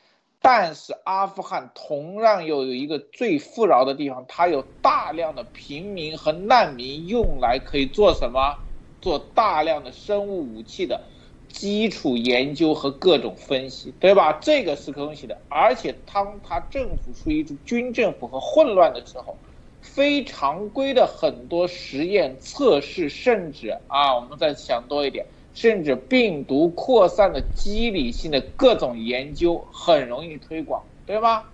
但是阿富汗同样又有一个最富饶的地方，它有大量的平民和难民用来可以做什么？做大量的生物武器的基础研究和各种分析，对吧？这个是可行的。而且当他政府处于军政府和混乱的时候，非常规的很多实验测试，甚至啊，我们再想多一点。甚至病毒扩散的机理性的各种研究很容易推广，对吗？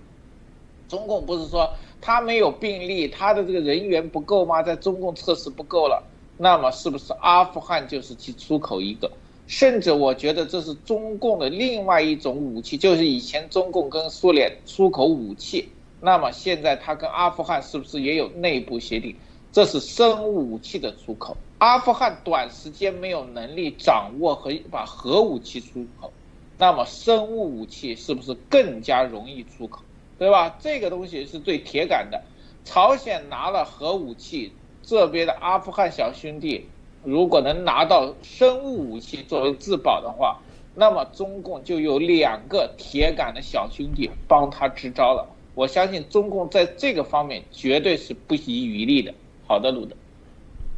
中共不是说他没有病例，他的这个人员不够吗？在中共测试不够了，那么是不是阿富汗就是其出口一个？甚至我觉得这是中共的另外一种武器，就是以前中共跟苏联出口武器，那么现在他跟阿富汗是不是也有内部协定？这是生物武器的出口。阿富汗短时间没有能力掌握和把核武器出口，那么生物武器是不是更加容易出口？对吧？这个东西是最铁杆的。朝鲜拿了核武器，这边的阿富汗小兄弟如果能拿到生物武器作为自保的话，那么中共就有两个铁杆的小兄弟帮他支招了。我相信中共在这个方面绝对是不遗余力的。好的，鲁德，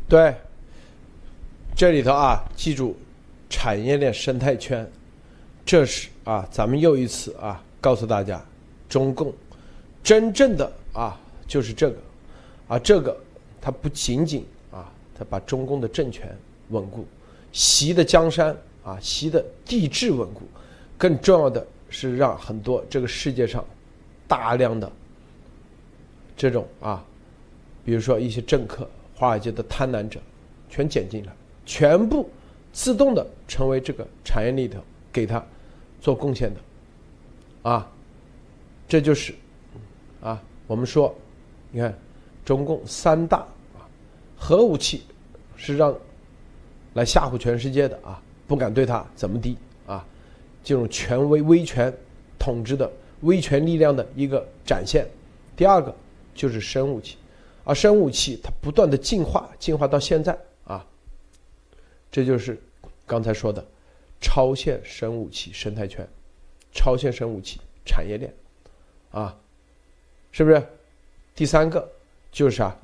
对。这里头啊，记住产业链生态圈，这是啊，咱们又一次啊告诉大家，中共真正的啊就是这个啊，这个它不仅仅啊，它把中共的政权稳固，习的江山啊，习的地质稳固，更重要的是让很多这个世界上大量的这种啊，比如说一些政客、华尔街的贪婪者，全捡进来。全部自动的成为这个产业里头给他做贡献的，啊，这就是啊，我们说，你看中共三大啊核武器是让来吓唬全世界的啊，不敢对他怎么地啊，这种权威威权统。治的威权力量的一个展现。第二个就是生武器，而生武器它不断的进化，进化到现在，这就是刚才说的超限生物器生态圈，超限生物器产业链，啊，是不是？第三个就是啊？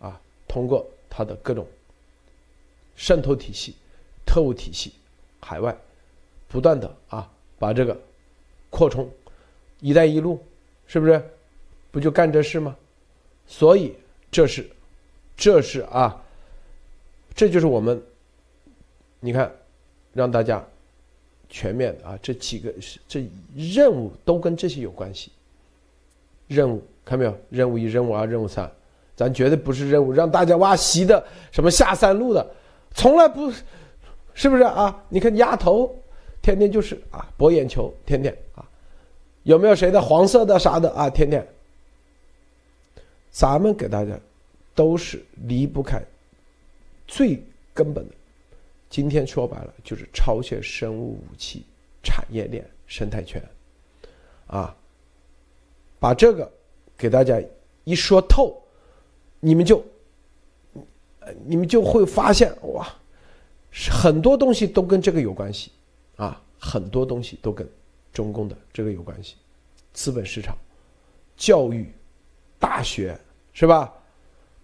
啊，通过它的各种渗透体系、特务体系，海外不断的啊，把这个扩充“一带一路”，是不是？不就干这事吗？所以这是，这是啊，这就是我们，你看，让大家全面啊，这几个这任务都跟这些有关系。任务看没有？任务一、任务二、任务三，咱绝对不是任务让大家挖习的什么下三路的，从来不，是不是啊？你看丫头，天天就是啊博眼球，天天啊，有没有谁的黄色的啥的啊？天天。咱们给大家都是离不开最根本的，今天说白了就是超限生物武器产业链生态圈，啊，把这个给大家一说透，你们就，你们就会发现哇，很多东西都跟这个有关系啊，很多东西都跟中共的这个有关系，资本市场、教育、大学。是吧？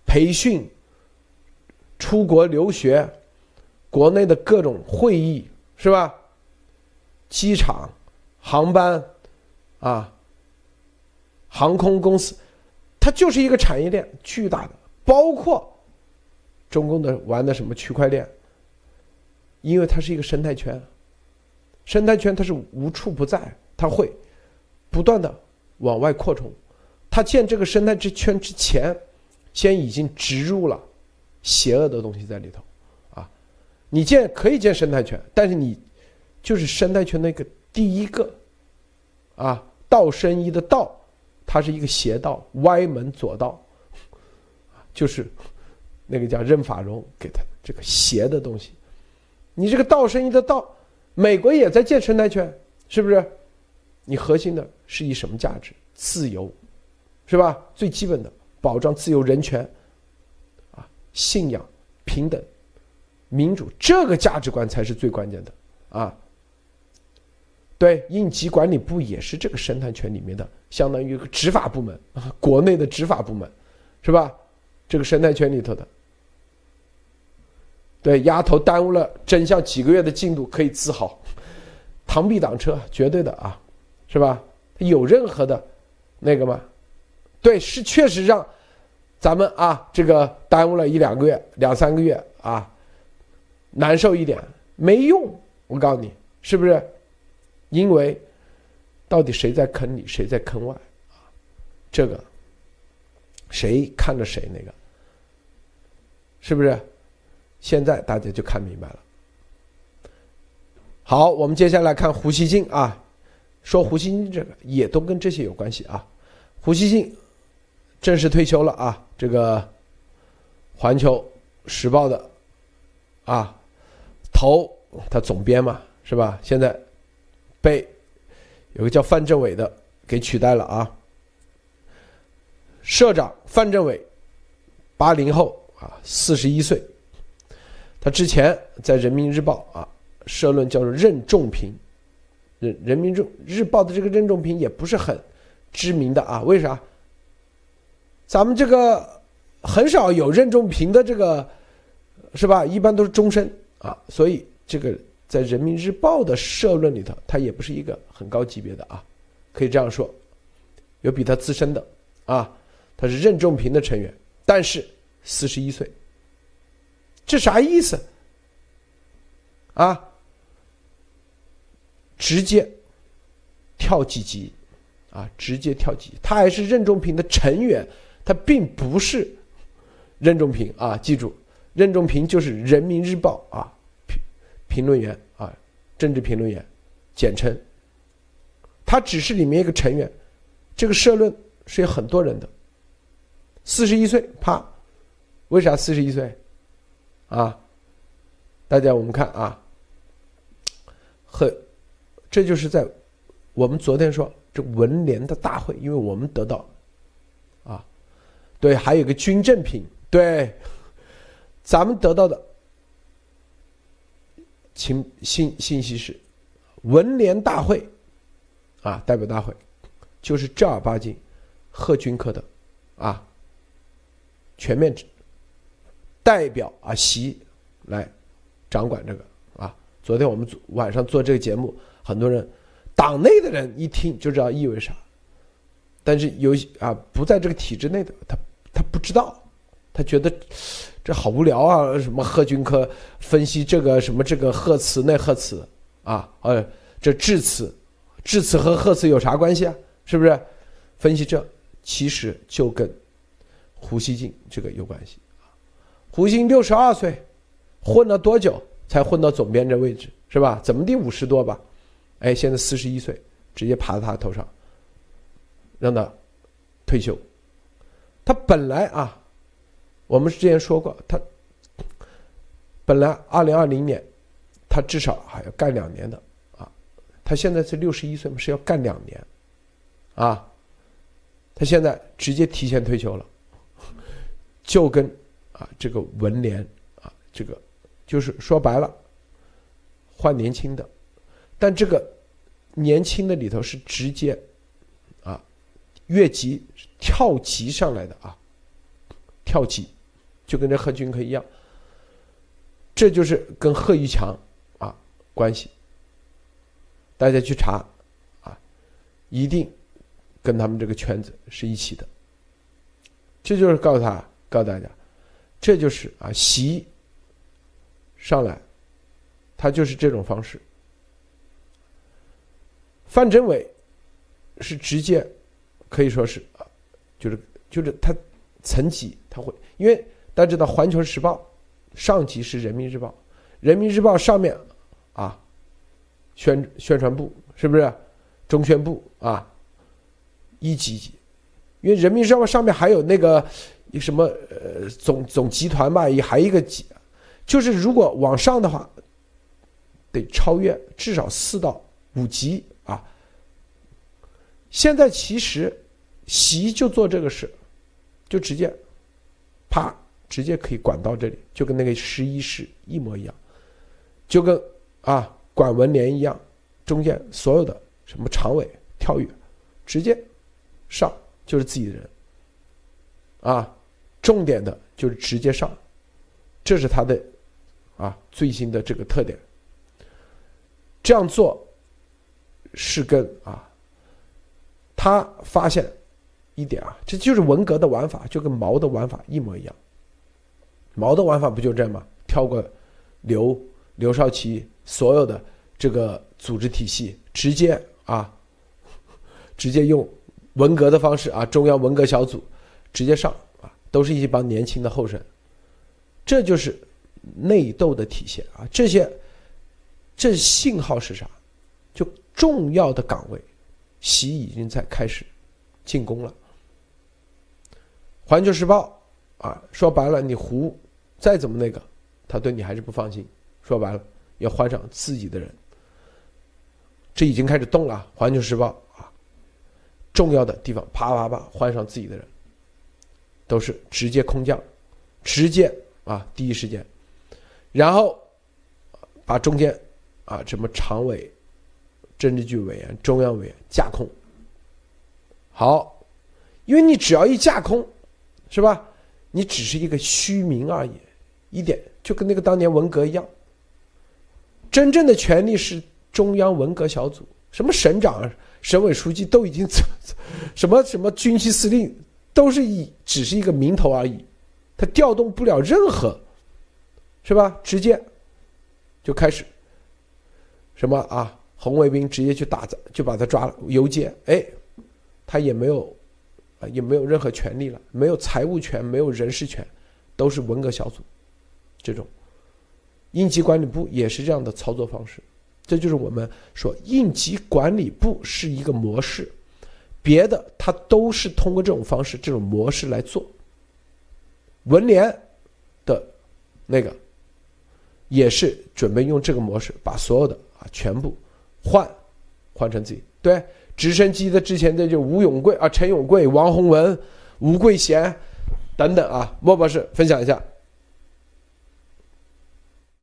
培训、出国留学、国内的各种会议，是吧？机场、航班，啊，航空公司，它就是一个产业链，巨大的。包括中共的玩的什么区块链，因为它是一个生态圈，生态圈它是无处不在，它会不断的往外扩充。他建这个生态之圈之前，先已经植入了邪恶的东西在里头，你建可以建生态圈，但是你就是生态圈那个第一个，啊，道生一的道，它是一个邪道，歪门左道，就是那个叫任法荣给他这个邪的东西，你这个道生一的道，美国也在建生态圈，是不是？你核心的是以什么价值？自由。是吧？最基本的保障自由人权，啊，信仰、平等、民主，这个价值观才是最关键的啊。对，应急管理部也是这个生态圈里面的，相当于一个执法部门啊，国内的执法部门，是吧？这个生态圈里头的，对，丫头耽误了真相几个月的进度可以自豪，螳臂挡车，绝对的啊，是吧？有任何的那个吗？对，是确实让咱们啊，这个耽误了一两个月、两三个月啊，难受一点，没用。我告诉你，是不是？因为到底谁在坑里，谁在坑外啊？这个谁看着谁，那个是不是？现在大家就看明白了。好，我们接下来看胡锡进啊，说胡锡进这个也都跟这些有关系啊，胡锡进。正式退休了啊！这个《环球时报》的啊头，他总编嘛，是吧？现在被有个叫范政伟的给取代了啊。社长范政伟，八零后啊，四十一岁。他之前在《人民日报》啊社论叫做任仲平，人人民日日报的这个任仲平也不是很知名的啊？为啥？咱们这个很少有任仲平的这个，是吧？一般都是终身啊，所以这个在人民日报的社论里头，他也不是一个很高级别的啊，可以这样说，有比他资深的啊，他是任仲平的成员，但是四十一岁，这啥意思？啊，直接跳几级啊？直接跳级，他还是任仲平的成员。他并不是任仲平啊，记住，任仲平就是《人民日报》啊评论员啊，政治评论员，简称。他只是里面一个成员，这个社论是有很多人的。四十一岁，啪，为啥四十一岁？啊，大家我们看啊，很，这就是在我们昨天说这文联的大会，因为我们得到，啊，对，还有个军政品，对，咱们得到的，情信信息是，文联大会，啊，代表大会，就是正儿八经，贺军科的，啊，全面代表啊习来掌管这个啊。昨天我们晚上做这个节目，很多人。党内的人一听就知道意味啥，但是有啊不在这个体制内的他他不知道，他觉得这好无聊啊！什么贺军科分析这个什么这个贺词那贺词啊，呃，这致辞，致辞和贺词有啥关系啊？是不是？分析这其实就跟胡锡进这个有关系胡锡进六十二岁，混了多久才混到总编这位置是吧？怎么地五十多吧？哎，现在四十一岁，直接爬到他头上，让他退休。他本来啊，我们之前说过，他本来二零二零年，他至少还要干两年的啊。他现在是六十一岁嘛，是要干两年啊。他现在直接提前退休了，就跟啊这个文联啊这个就是说白了，换年轻的。但这个年轻的里头是直接啊越级跳级上来的啊，跳级就跟这贺军科一样，这就是跟贺玉强啊关系，大家去查啊，一定跟他们这个圈子是一起的。这就是告诉他，告诉大家，这就是啊习上来，他就是这种方式。范振伟是直接可以说是啊，就是就是他层级他会，因为大家知道《环球时报》上级是人民日报，人民日报上面啊宣宣传部是不是中宣部啊一级级，因为人民日报上面还有那个什么呃总总集团吧，也还一个级，就是如果往上的话，得超越至少四到五级啊。现在其实，习就做这个事，就直接，啪，直接可以管到这里，就跟那个十一师一模一样，就跟啊管文联一样，中间所有的什么常委跳跃，直接上就是自己的人，啊，重点的就是直接上，这是他的啊最新的这个特点。这样做是跟啊。他发现一点啊，这就是文革的玩法，就跟毛的玩法一模一样。毛的玩法不就这样吗？跳过刘刘少奇所有的这个组织体系，直接啊，直接用文革的方式啊，中央文革小组直接上啊，都是一帮年轻的后生。这就是内斗的体现啊！这些这信号是啥？就重要的岗位。习已经在开始进攻了。《环球时报》啊，说白了，你胡再怎么那个，他对你还是不放心。说白了，要换上自己的人。这已经开始动了，《环球时报》啊，重要的地方啪啪啪换上自己的人，都是直接空降，直接啊第一时间，然后把中间啊什么常委。政治局委员、中央委员架空，好，因为你只要一架空，是吧？你只是一个虚名而已，一点就跟那个当年文革一样。真正的权力是中央文革小组，什么省长、省委书记都已经，什么什么军区司令都是以只是一个名头而已，他调动不了任何，是吧？直接就开始什么啊？红卫兵直接去打，就把他抓了，游街。哎，他也没有，也没有任何权利了，没有财务权，没有人事权，都是文革小组。这种应急管理部也是这样的操作方式。这就是我们说应急管理部是一个模式，别的他都是通过这种方式、这种模式来做。文联的那个也是准备用这个模式，把所有的啊全部。换，换成自己，对，直升机的之前的就吴永贵啊、陈永贵、王洪文、吴桂贤等等啊，莫博士分享一下。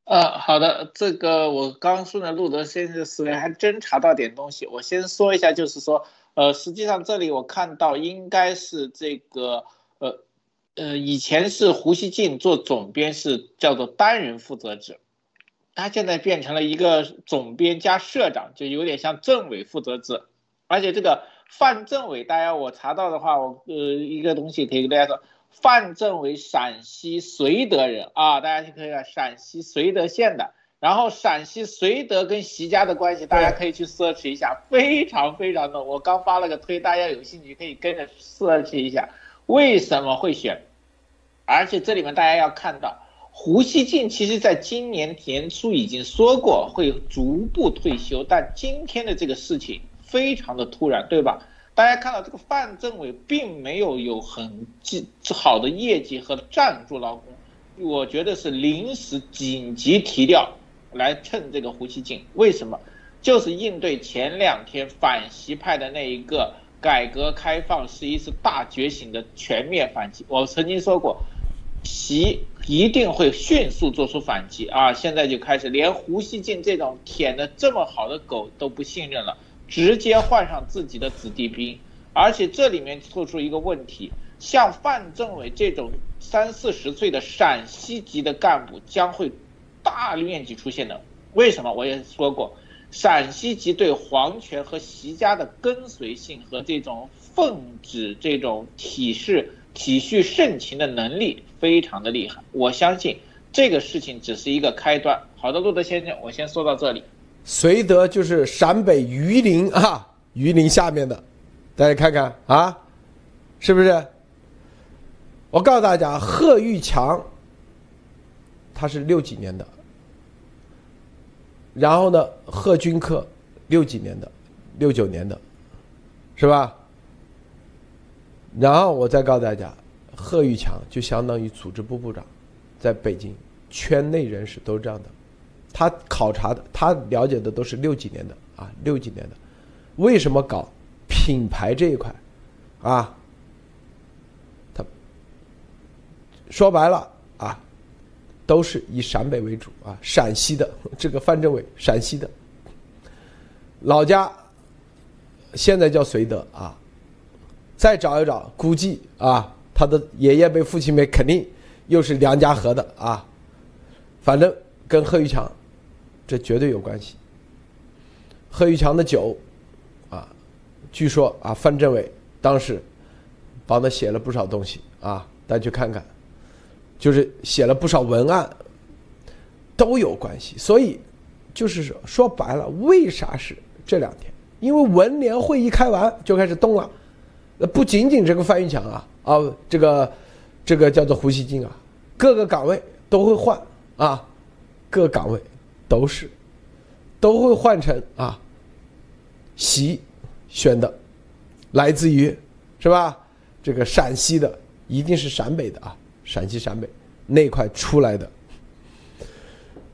呃，好的，这个我刚顺着路德先生的思维还真查到点东西。我先说一下，就是说，呃，实际上这里我看到应该是这个，呃，呃，以前是胡锡进做总编是叫做单人负责制，他现在变成了一个总编加社长，就有点像政委负责制。而且这个范政委，大家我查到的话，我呃一个东西可以跟大家说。范政委陕西绥德人啊，大家就可以看陕西绥德县的。然后陕西绥德跟习家的关系，大家可以去 search 一下，非常非常的。我刚发了个推，大家有兴趣可以跟着 search 一下，为什么会选？而且这里面大家要看到，胡锡进其实在今年年初已经说过会逐步退休，但今天的这个事情非常的突然，对吧？大家看到这个范政委并没有有很好的业绩和站住劳工，我觉得是临时紧急提调来趁这个胡锡进。为什么？就是应对前两天反习派的那一个改革开放是一次大觉醒的全面反击。我曾经说过，习一定会迅速做出反击啊！现在就开始，连胡锡进这种舔的这么好的狗都不信任了。直接换上自己的子弟兵，而且这里面突出一个问题，像范政委这种三四十岁的陕西籍的干部将会大面积出现的。为什么？我也说过，陕西籍对皇权和习家的跟随性和这种奉旨、这种体式体恤盛情的能力非常的厉害。我相信这个事情只是一个开端。好的，路德先生，我先说到这里。绥德就是陕北榆林啊，榆林下面的，大家看看啊，是不是？我告诉大家，贺玉强，他是六几年的，然后呢，贺军科六几年的，六九年的，是吧？然后我再告诉大家，贺玉强就相当于组织部部长，在北京圈内人士都是这样的。他考察的，他了解的都是六几年的啊，六几年的，为什么搞品牌这一块啊？他说白了啊，都是以陕北为主啊，陕西的 这个范政委，陕西的老家现在叫绥德啊，再找一找，估计啊，他的爷爷辈、父亲辈肯定又是梁家河的啊，反正跟贺玉强。这绝对有关系。贺玉强的酒，啊，据说啊，范政委当时帮他写了不少东西啊，大家去看看，就是写了不少文案，都有关系。所以就是说说白了，为啥是这两天？因为文联会议开完就开始动了。那不仅仅这个范玉强啊，啊，这个这个叫做胡锡进啊，各个岗位都会换啊，各个岗位。都是，都会换成啊，习选的，来自于是吧？这个陕西的一定是陕北的啊，陕西陕北那块出来的。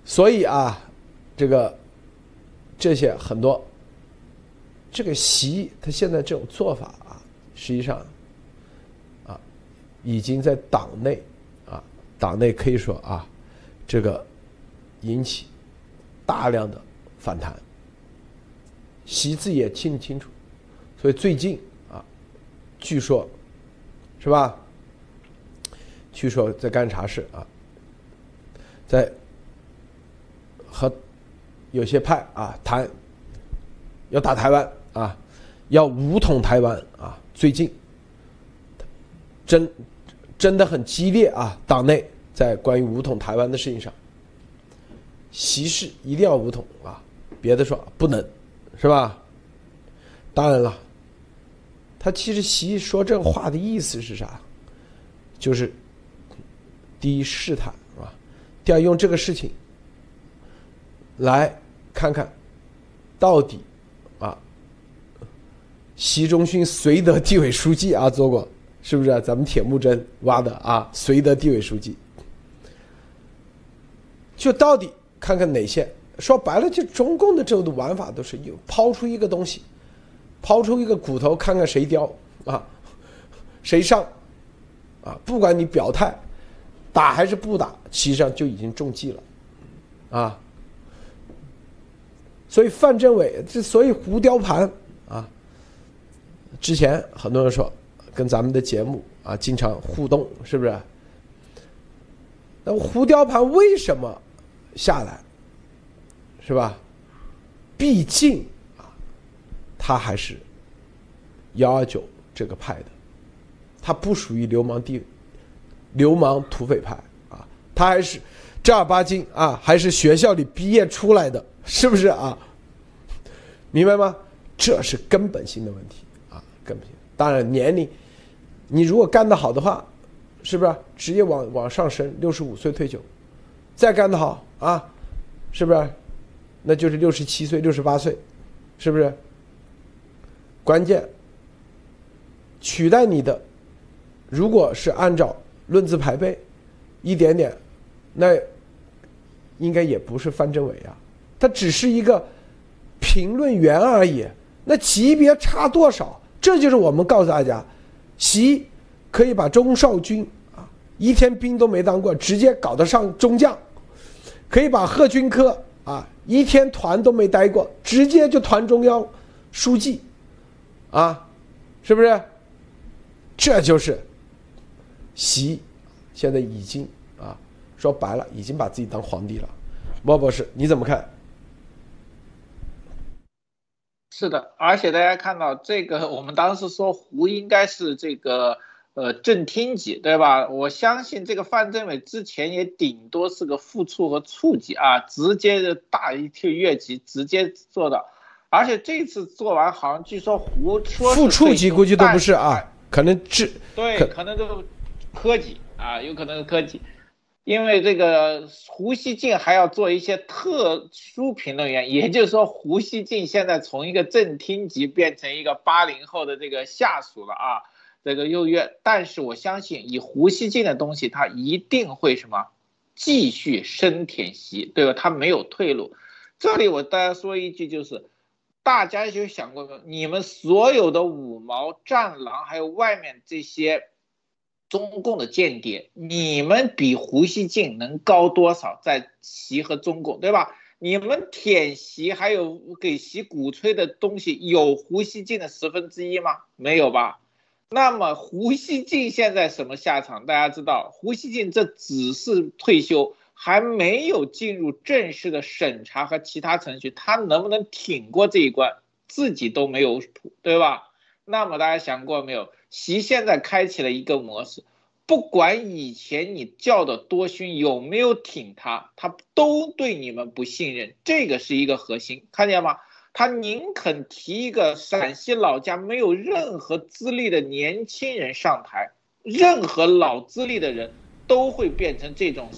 所以啊，这个这些很多，这个习他现在这种做法啊，实际上啊，已经在党内啊，党内可以说啊，这个引起。大量的反弹，习字也清清楚，所以最近啊，据说，是吧？据说在干啥事啊？在和有些派啊谈，要打台湾啊，要武统台湾啊。最近争争的很激烈啊，党内在关于武统台湾的事情上。习氏一定要武统啊，别的说不能，是吧？当然了，他其实习说这话的意思是啥？就是第一试探啊，第二用这个事情来看看到底啊，习仲勋绥德地委书记啊做过是不是？咱们铁木真挖的啊，绥德地委书记就到底。看看哪些？说白了，就中共的这种玩法都是有抛出一个东西，抛出一个骨头看看谁掉啊，谁上啊？不管你表态打还是不打，实际上就已经中计了啊。所以范政委之所以胡雕盘啊，之前很多人说跟咱们的节目啊经常互动，是不是？那胡雕盘为什么下来？是吧？毕竟啊，他还是幺二九这个派的，他不属于流氓地、流氓土匪派啊，他还是正儿八经啊，还是学校里毕业出来的，是不是啊？明白吗？这是根本性的问题啊，根本性。当然，年龄，你如果干得好的话，是不是职业往往上升？六十五岁退休，再干得好啊，是不是？那就是六十七岁、六十八岁，是不是？关键取代你的，如果是按照论资排辈，一点点，那应该也不是范政委啊，他只是一个评论员而已。那级别差多少？这就是我们告诉大家，习可以把钟少军啊，一天兵都没当过，直接搞得上中将，可以把贺军科啊。一天团都没待过，直接就团中央书记，啊，是不是？这就是习现在已经啊，说白了，已经把自己当皇帝了。莫博士，你怎么看？是的，而且大家看到这个，我们当时说胡应该是这个。呃，正厅级对吧？我相信这个范政委之前也顶多是个副处和处级啊，直接的大一跳越级，直接做到。而且这次做完，好像据说胡说副处级估计都不是啊，可能是对，可能都科级啊，有可能是科级，因为这个胡锡进还要做一些特殊评论员，也就是说胡锡进现在从一个正厅级变成一个八零后的这个下属了啊。这个优越，但是我相信以胡锡进的东西，他一定会什么继续深舔习，对吧？他没有退路。这里我大家说一句，就是大家有想过？你们所有的五毛、战狼，还有外面这些中共的间谍，你们比胡锡进能高多少？在习和中共，对吧？你们舔习还有给习鼓吹的东西，有胡锡进的十分之一吗？没有吧？那么胡锡进现在什么下场？大家知道，胡锡进这只是退休，还没有进入正式的审查和其他程序，他能不能挺过这一关，自己都没有谱，对吧？那么大家想过没有？习现在开启了一个模式，不管以前你叫的多凶，有没有挺他，他都对你们不信任，这个是一个核心，看见吗？他宁肯提一个陕西老家没有任何资历的年轻人上台，任何老资历的人都会变成这种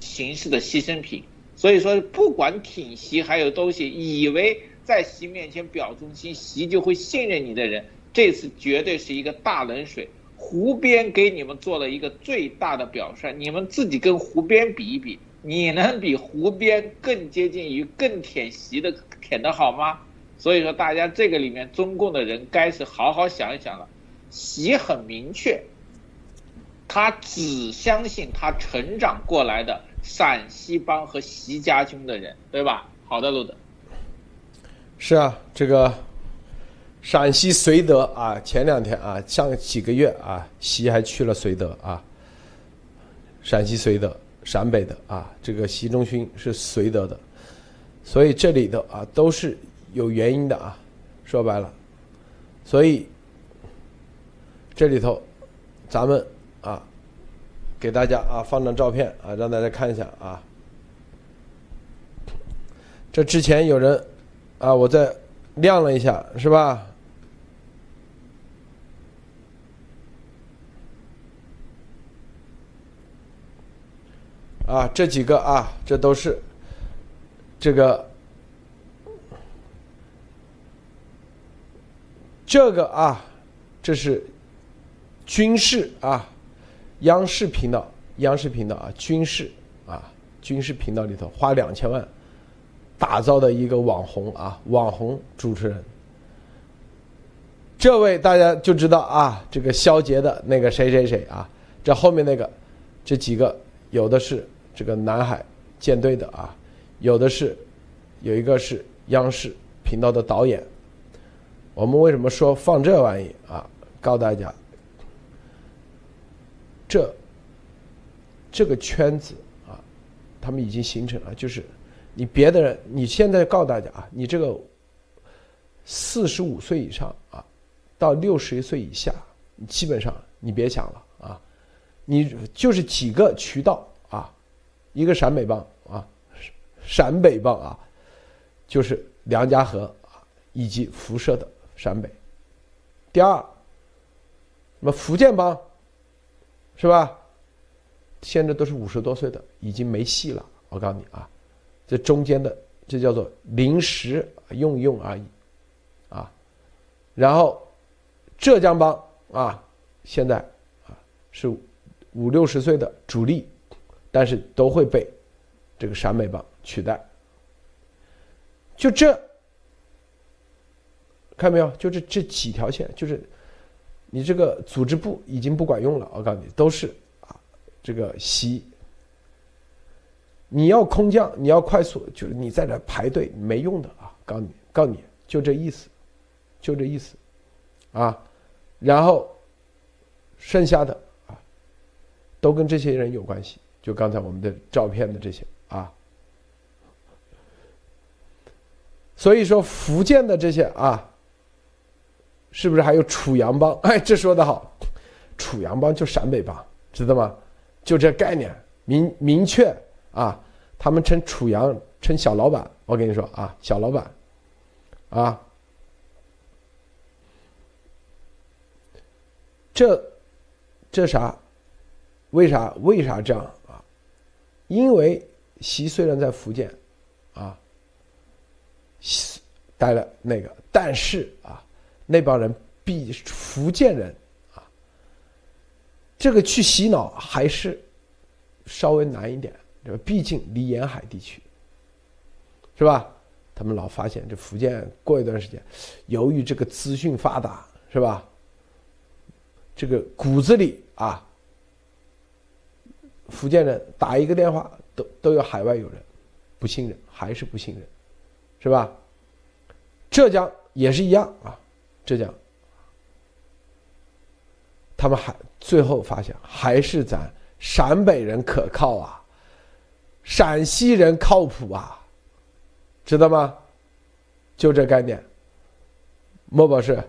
形式的牺牲品。所以说，不管挺习还有东西，以为在习面前表忠心，习就会信任你的人，这次绝对是一个大冷水。胡边给你们做了一个最大的表率，你们自己跟胡边比一比。你能比湖边更接近于更舔习的舔的好吗？所以说，大家这个里面中共的人该是好好想一想了。习很明确，他只相信他成长过来的陕西帮和习家军的人，对吧？好的，路德。是啊，这个陕西绥德啊，前两天啊，上几个月啊，习还去了绥德啊，陕西绥德。陕北的啊，这个习仲勋是绥德的，所以这里头啊都是有原因的啊。说白了，所以这里头咱们啊给大家啊放张照片啊，让大家看一下啊。这之前有人啊，我在亮了一下，是吧？啊，这几个啊，这都是这个这个啊，这是军事啊，央视频道，央视频道啊，军事啊，军事频道里头花两千万打造的一个网红啊，网红主持人，这位大家就知道啊，这个肖杰的那个谁谁谁啊，这后面那个，这几个有的是这个南海舰队的啊，有的是有一个是央视频道的导演。我们为什么说放这玩意啊？告诉大家，这这个圈子啊，他们已经形成了，就是你别的人，你现在告诉大家啊，你这个四十五岁以上啊，到六十岁以下，你基本上你别想了啊，你就是几个渠道，一个陕北帮啊，陕北帮啊，就是梁家河啊，以及辐射的。陕北，第二，什么福建帮，是吧？现在都是五十多岁的，已经没戏了。我告诉你啊，这中间的这叫做临时用用而已，啊，然后浙江帮啊，现在啊是五六十岁的主力，但是都会被这个陕北帮取代。就这。看到没有？就是这几条线，就是你这个组织部已经不管用了。我告诉你，都是啊，这个西，你要空降，你要快速，就是你在这排队没用的啊！告诉你，告诉你，就这意思，就这意思，啊，然后剩下的啊，都跟这些人有关系。就刚才我们的照片的这些啊，所以说福建的这些啊。是不是还有楚阳帮？哎，这说的好，楚阳帮就陕北帮，知道吗？就这概念明明确啊，他们称楚阳称小老板，我跟你说啊，小老板，啊，这这啥？为啥为啥这样？因为习虽然在福建啊，待了那个，但是啊。那帮人比福建人啊，这个去洗脑还是稍微难一点，对吧？毕竟离沿海地区，是吧？他们老发现这福建过一段时间，由于这个资讯发达，是吧？这个骨子里啊，福建人打一个电话都都有海外友人，不信任还是不信任，是吧？浙江也是一样啊。浙江，他们还最后发现还是咱陕北人可靠啊，陕西人靠谱啊，知道吗？就这概念。莫博士，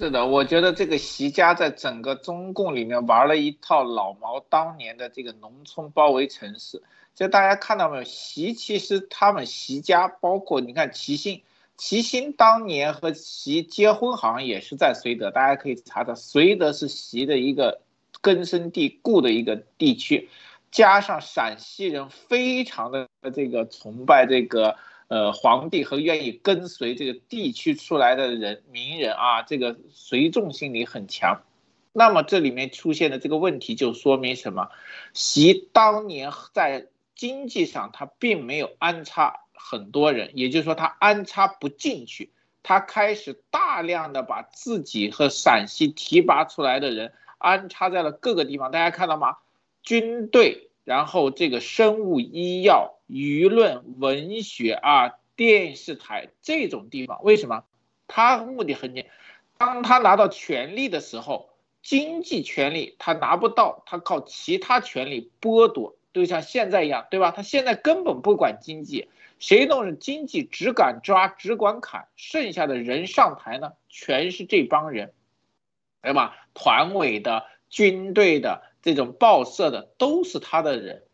是的，我觉得这个习家在整个中共里面玩了一套老毛当年的这个农村包围城市。就大家看到没有？习其实他们习家，包括你看齐心，齐心当年和习结婚好像也是在绥德，大家可以查查，绥德是习的一个根深蒂固的一个地区，加上陕西人非常的这个崇拜这个呃皇帝和愿意跟随这个地区出来的人名人啊，这个随众心理很强。那么这里面出现的这个问题就说明什么？习当年在经济上他并没有安插很多人，也就是说他安插不进去，他开始大量的把自己和陕西提拔出来的人安插在了各个地方。大家看到吗？军队，然后这个生物医药、舆论、文学啊、电视台这种地方，为什么？他目的很简单，当他拿到权力的时候，经济权力他拿不到，他靠其他权力剥夺。就像现在一样，对吧？他现在根本不管经济，谁弄是经济只敢抓只管砍，剩下的人上台呢，全是这帮人，对吧？团委的、军队的、这种报社的，都是他的人。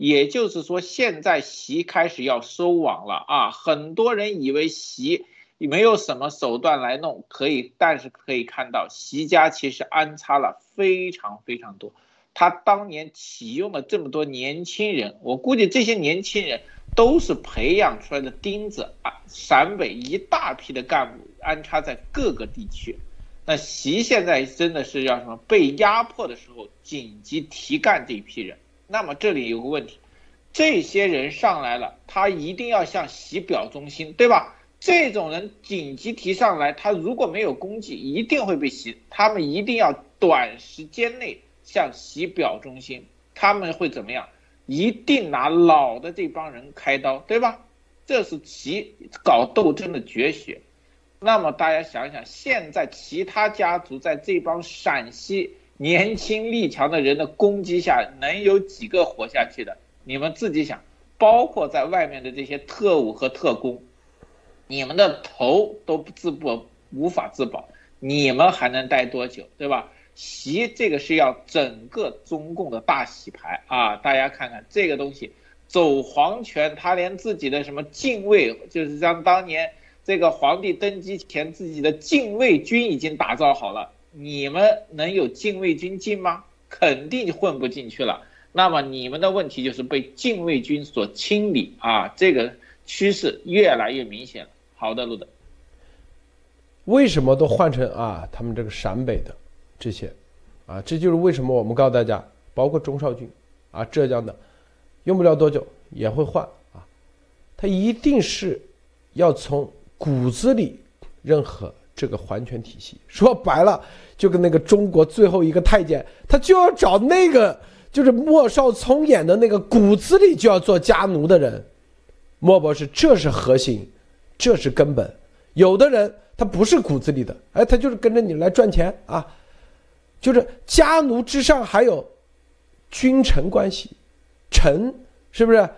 也就是说，现在习开始要收网了啊！很多人以为习没有什么手段来弄，可以，但是可以看到，习家其实安插了非常非常多。他当年启用了这么多年轻人，我估计这些年轻人都是培养出来的钉子啊！陕北一大批的干部安插在各个地区，那习现在真的是要什么？被压迫的时候紧急提干这一批人。那么这里有个问题，这些人上来了，他一定要向习表忠心，对吧？这种人紧急提上来，他如果没有功绩，一定会被洗。他们一定要短时间内向洗表忠心。他们会怎么样？一定拿老的这帮人开刀，对吧？这是其搞斗争的绝学。那么大家想想，现在其他家族在这帮陕西年轻力强的人的攻击下，能有几个活下去的？你们自己想。包括在外面的这些特务和特工，你们的头都不自保无法自保，你们还能待多久，对吧？习这个是要整个中共的大洗牌啊！大家看看这个东西，走皇权，他连自己的什么禁卫，就是像当年这个皇帝登基前自己的禁卫军已经打造好了，你们能有禁卫军进吗？肯定混不进去了。那么你们的问题就是被禁卫军所清理啊，这个趋势越来越明显了。好的，路德，为什么都换成啊？他们这个陕北的这些啊，这就是为什么我们告诉大家，包括钟少军啊，浙江的，用不了多久也会换啊。他一定是要从骨子里认可这个皇权体系。说白了，就跟那个中国最后一个太监，他就要找那个。就是莫少聪演的那个骨子里就要做家奴的人，莫博士，这是核心，这是根本。有的人他不是骨子里的，哎，他就是跟着你来赚钱啊，就是家奴之上还有君臣关系，臣是不是？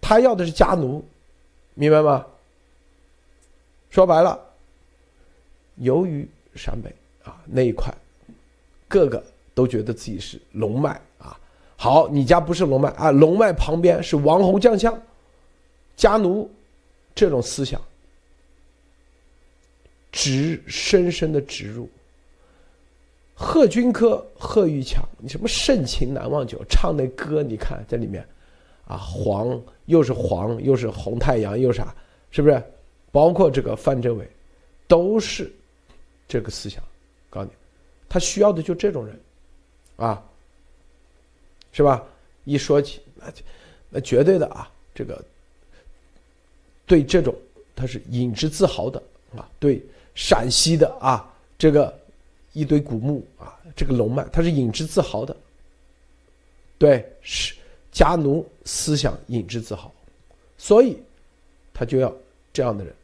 他要的是家奴，明白吗？说白了，由于陕北啊那一块，各个。都觉得自己是龙脉啊，好，你家不是龙脉啊，龙脉旁边是王侯将相、家奴，这种思想植深深的植入。贺军科贺玉强，你什么盛情难忘酒唱那歌，你看在里面，啊，黄又是黄又是红太阳又啥，是不是？包括这个范政伟，都是这个思想。告诉你，他需要的就这种人。啊，是吧？一说起那，那绝对的啊，这个对这种他是引之自豪的啊，对陕西的啊这个一堆古墓啊，这个龙脉他是引之自豪的，对是家奴思想引之自豪，所以他就要这样的人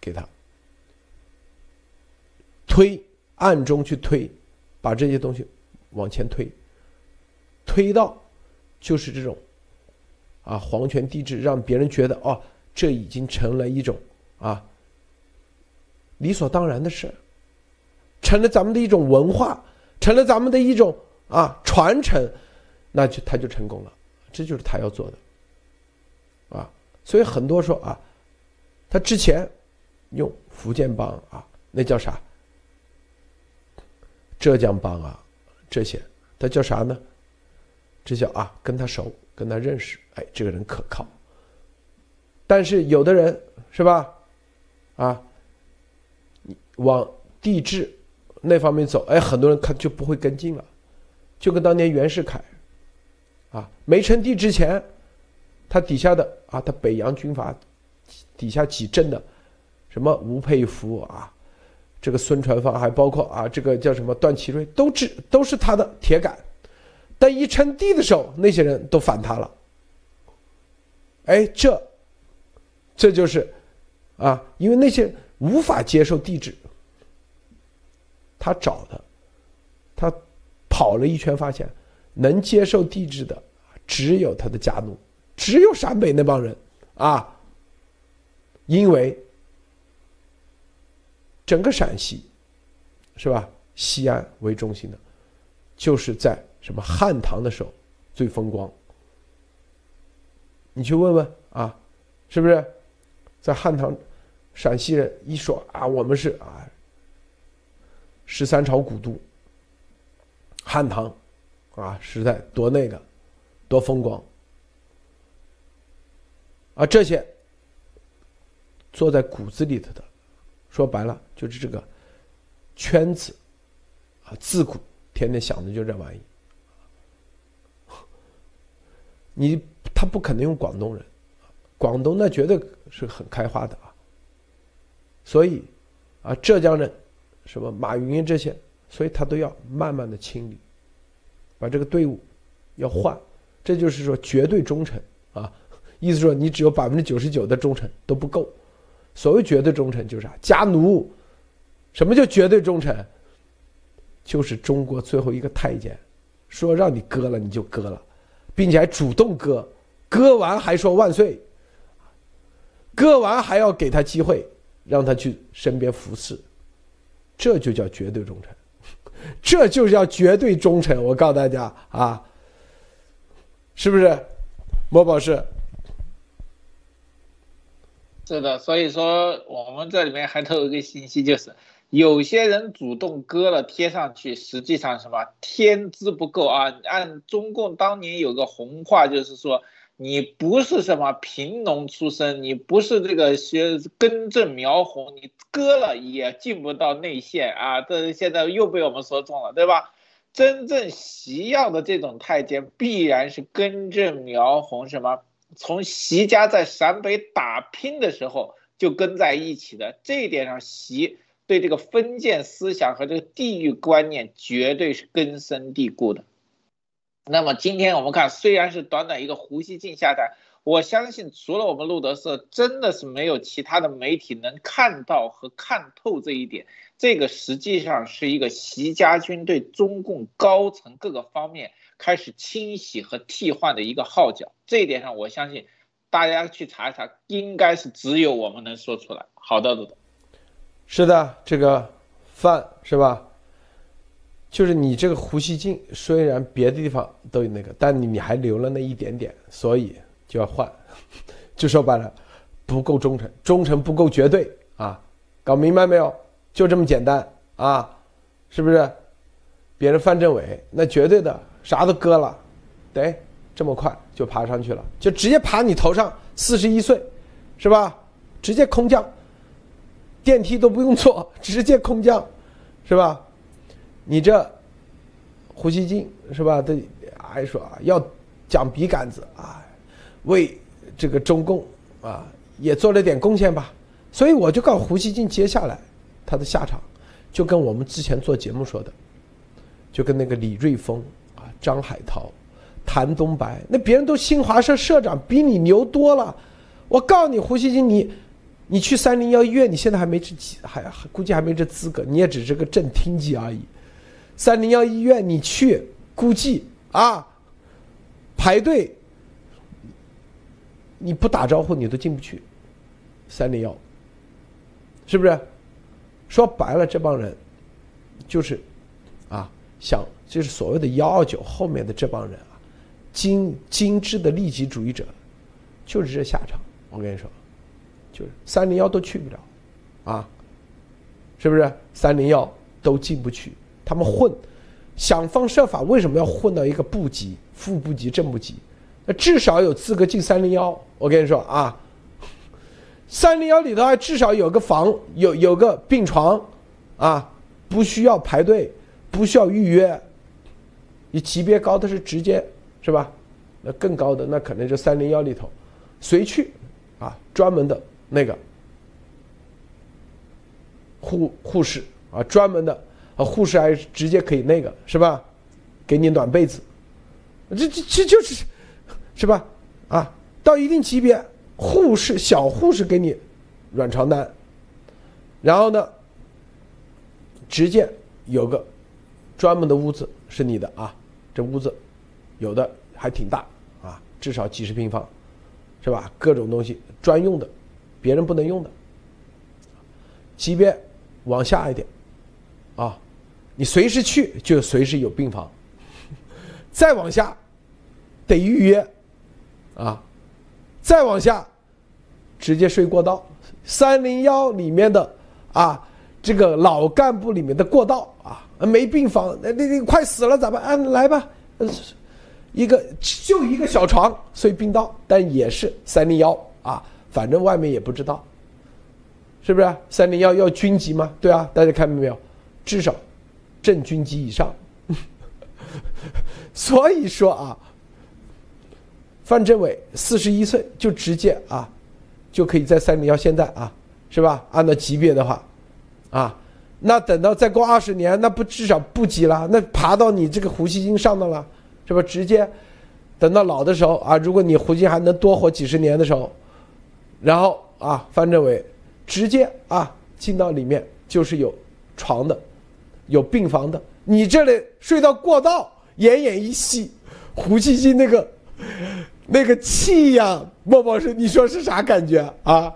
给他推暗中去推，把这些东西。往前推，推到就是这种啊皇权帝制，让别人觉得哦，这已经成了一种啊理所当然的事，成了咱们的一种文化，成了咱们的一种啊传承，那就他就成功了，这就是他要做的啊。所以很多说啊，他之前用福建帮啊，那叫啥？浙江帮啊。这些，他叫啥呢？这叫啊，跟他熟，跟他认识，哎，这个人可靠。但是有的人是吧，啊，往地质那方面走，哎，很多人看就不会跟进了，就跟当年袁世凯，啊，没称帝之前，他底下的啊，他北洋军阀底下几镇的，什么吴佩孚啊。这个孙传芳还包括啊，这个叫什么段祺瑞，都是都是他的铁杆，但一称帝的时候，那些人都反他了。哎，这，这就是，啊，因为那些无法接受帝制，他找的，他跑了一圈，发现能接受帝制的只有他的家奴，只有陕北那帮人啊，因为。整个陕西，是吧？西安为中心的，就是在什么汉唐的时候最风光。你去问问啊，是不是？在汉唐，陕西人一说啊，我们是啊，十三朝古都，汉唐，啊，时代多那个，多风光。啊，这些坐在骨子里头的。说白了就是这个圈子啊，自古天天想的就这玩意。你他不可能用广东人，广东那绝对是很开化的啊，所以啊，浙江人什么马云这些，所以他都要慢慢的清理，把这个队伍要换，这就是说绝对忠诚啊，意思说你只有百分之九十九的忠诚都不够，所谓绝对忠诚就是啥？家奴，什么叫绝对忠诚？就是中国最后一个太监，说让你割了你就割了，并且还主动割，割完还说万岁，割完还要给他机会，让他去身边服侍，这就叫绝对忠诚，这就叫绝对忠诚。我告诉大家啊，是不是？莫宝士，是的，所以说我们这里面还透露一个信息就是。有些人主动割了贴上去，实际上什么天资不够啊？按中共当年有个红话，就是说你不是什么贫农出身，你不是这个学根正苗红，你割了也进不到内线啊！这现在又被我们说中了，对吧？真正习要的这种太监，必然是根正苗红，什么从习家在陕北打拼的时候就跟在一起的，这一点上习。对这个封建思想和这个地域观念绝对是根深蒂固的。那么今天我们看，虽然是短短一个胡锡进下台，我相信除了我们路德社，真的是没有其他的媒体能看到和看透这一点。这个实际上是一个习家军对中共高层各个方面开始清洗和替换的一个号角。这一点上，我相信大家去查一查，应该是只有我们能说出来。好的，是的，这个范是吧？就是你这个胡锡进，虽然别的地方都有那个，但你你还留了那一点点，所以就要换。就说白了，不够忠诚，忠诚不够绝对啊！搞明白没有？就这么简单啊！是不是？别人范政委那绝对的啥都割了，得这么快就爬上去了，就直接爬你头上，四十一岁，是吧？直接空降。电梯都不用坐，直接空降，是吧？你这胡锡进是吧？都还说啊，要讲笔杆子啊，为这个中共啊也做了点贡献吧。所以我就告胡锡进，接下来他的下场就跟我们之前做节目说的，就跟那个李瑞峰、张海涛、谭东白，那别人都新华社社长，比你牛多了。我告诉你，胡锡进你。你去三零幺医院，你现在还没这还还估计还没这资格，你也只是个正厅级而已。三零幺医院你去，估计啊，排队，你不打招呼你都进不去。三零幺，是不是？说白了，这帮人就是啊，想就是所谓的幺二九后面的这帮人啊，精精致的利己主义者，就是这下场。我跟你说。就是三零幺都去不了，啊，是不是？三零幺都进不去，他们混，想方设法，为什么要混到一个部级、副部级、正部级？那至少有资格进三零幺。我跟你说啊，三零幺里头还至少有个房，有有个病床，啊，不需要排队，不需要预约。你级别高的是直接是吧？那更高的那可能就三零幺里头，随去，啊，专门的。那个护护士啊，专门的啊，护士还直接可以那个是吧？给你暖被子，这这这就是是吧？啊，到一定级别，护士小护士给你软床单，然后呢，直接有个专门的屋子是你的啊，屋子有的还挺大啊，至少几十平方，是吧？各种东西专用的。别人不能用的，级别往下一点，啊，你随时去就随时有病房，再往下得预约，啊，再往下直接睡过道，三零幺里面的啊，这个老干部里面的过道啊，没病房，那那那快死了咋办？啊，来吧，一个就一个小床睡病道，但也是三零幺啊。反正外面也不知道，是不是？三零幺要军级吗？对啊，大家看到没有？至少正军级以上。所以说啊，范政委四十一岁就直接啊，就可以在三零幺现在啊是吧？按照级别的话，啊，那等到再过二十年，那不至少不级了，那爬到你这个胡锡进上头了，是吧？直接等到老的时候啊，如果你胡锡还能多活几十年的时候，然后啊，范政委直接啊进到里面就是有床的，有病房的，你这里睡到过道，奄奄一息，胡锡进那个那个气呀，莫博士，你说是啥感觉啊？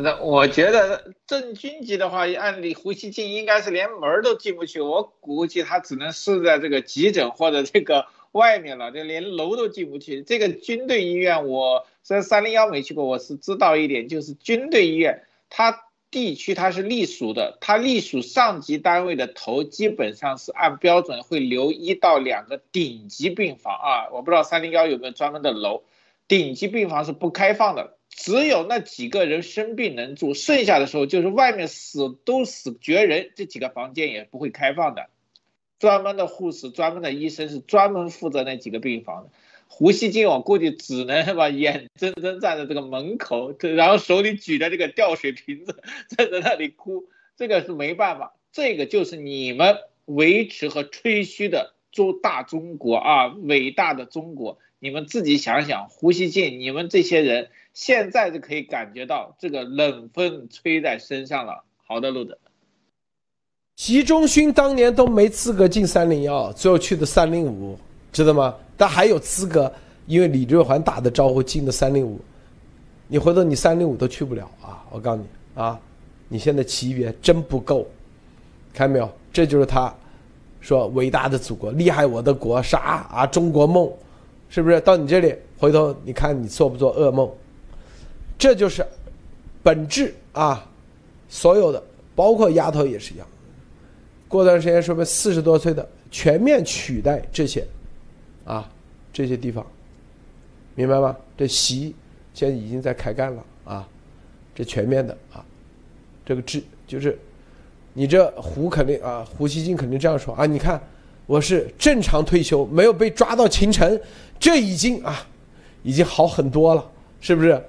真的，我觉得正军级的话，按理胡锡进应该是连门都进不去，我估计他只能是在这个急诊或者这个外面了，就连楼都进不去。这个军队医院，我虽然三零幺没去过，我是知道一点，就是军队医院，它地区它是隶属的，它隶属上级单位的头，基本上是按标准会留一到两个顶级病房啊。我不知道三零幺有没有专门的楼，顶级病房是不开放的。只有那几个人生病能住，剩下的时候就是外面死都死绝人，这几个房间也不会开放的。专门的护士、专门的医生是专门负责那几个病房的。胡锡进我估计只能是吧，眼睁睁站在这个门口，然后手里举着这个吊水瓶子，站 在那里哭，这个是没办法。这个就是你们维持和吹嘘的中大中国啊，伟大的中国。你们自己想想，胡锡进，你们这些人。现在就可以感觉到这个冷风吹在身上了。好的，路德，习仲勋当年都没资格进三零幺，最后去的三零五，知道吗？但还有资格，因为李瑞环打的招呼进的三零五。你回头你三零五都去不了啊！我告诉你啊，你现在级别真不够，看到没有？这就是他说伟大的祖国，厉害我的国，啥啊？中国梦，是不是？到你这里，回头你看你做不做噩梦？这就是本质啊！所有的，包括丫头也是一样。过段时间，说明四十多岁的全面取代这些啊，这些地方，明白吗？这习现在已经在开干了啊！这全面的啊，这个治就是你这胡肯定啊，胡锡进肯定这样说啊！你看，我是正常退休，没有被抓到秦城，这已经啊，已经好很多了，是不是？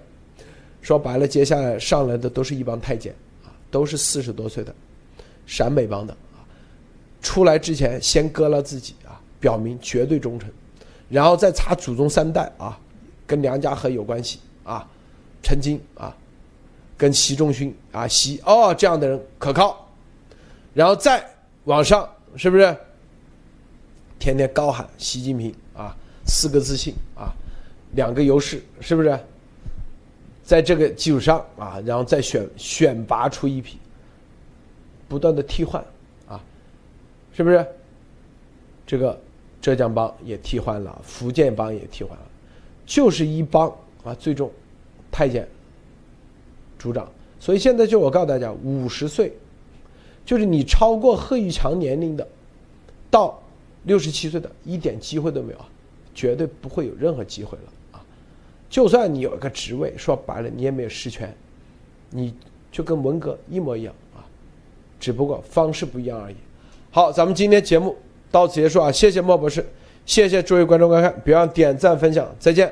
说白了，接下来上来的都是一帮太监啊，都是四十多岁的陕北帮的啊。出来之前先割了自己啊，表明绝对忠诚，然后再查祖宗三代啊，跟梁家河有关系啊，陈经啊，跟习仲勋啊，习哦这样的人可靠，然后再往上是不是？天天高喊习近平，四个自信啊，两个优势是不是？在这个基础上啊，然后再选选拔出一批，不断的替换，啊，是不是？这个浙江帮也替换了，福建帮也替换了，就是一帮啊，最终太监组长。所以现在就我告诉大家，五十岁，就是你超过贺玉强年龄的，到六十七岁的，一点机会都没有啊，绝对不会有任何机会了啊。就算你有一个职位，说白了你也没有实权，你就跟文革一模一样啊，只不过方式不一样而已。好，咱们今天节目到此结束啊，谢谢莫博士，谢谢诸位观众观看，别忘点赞分享，再见。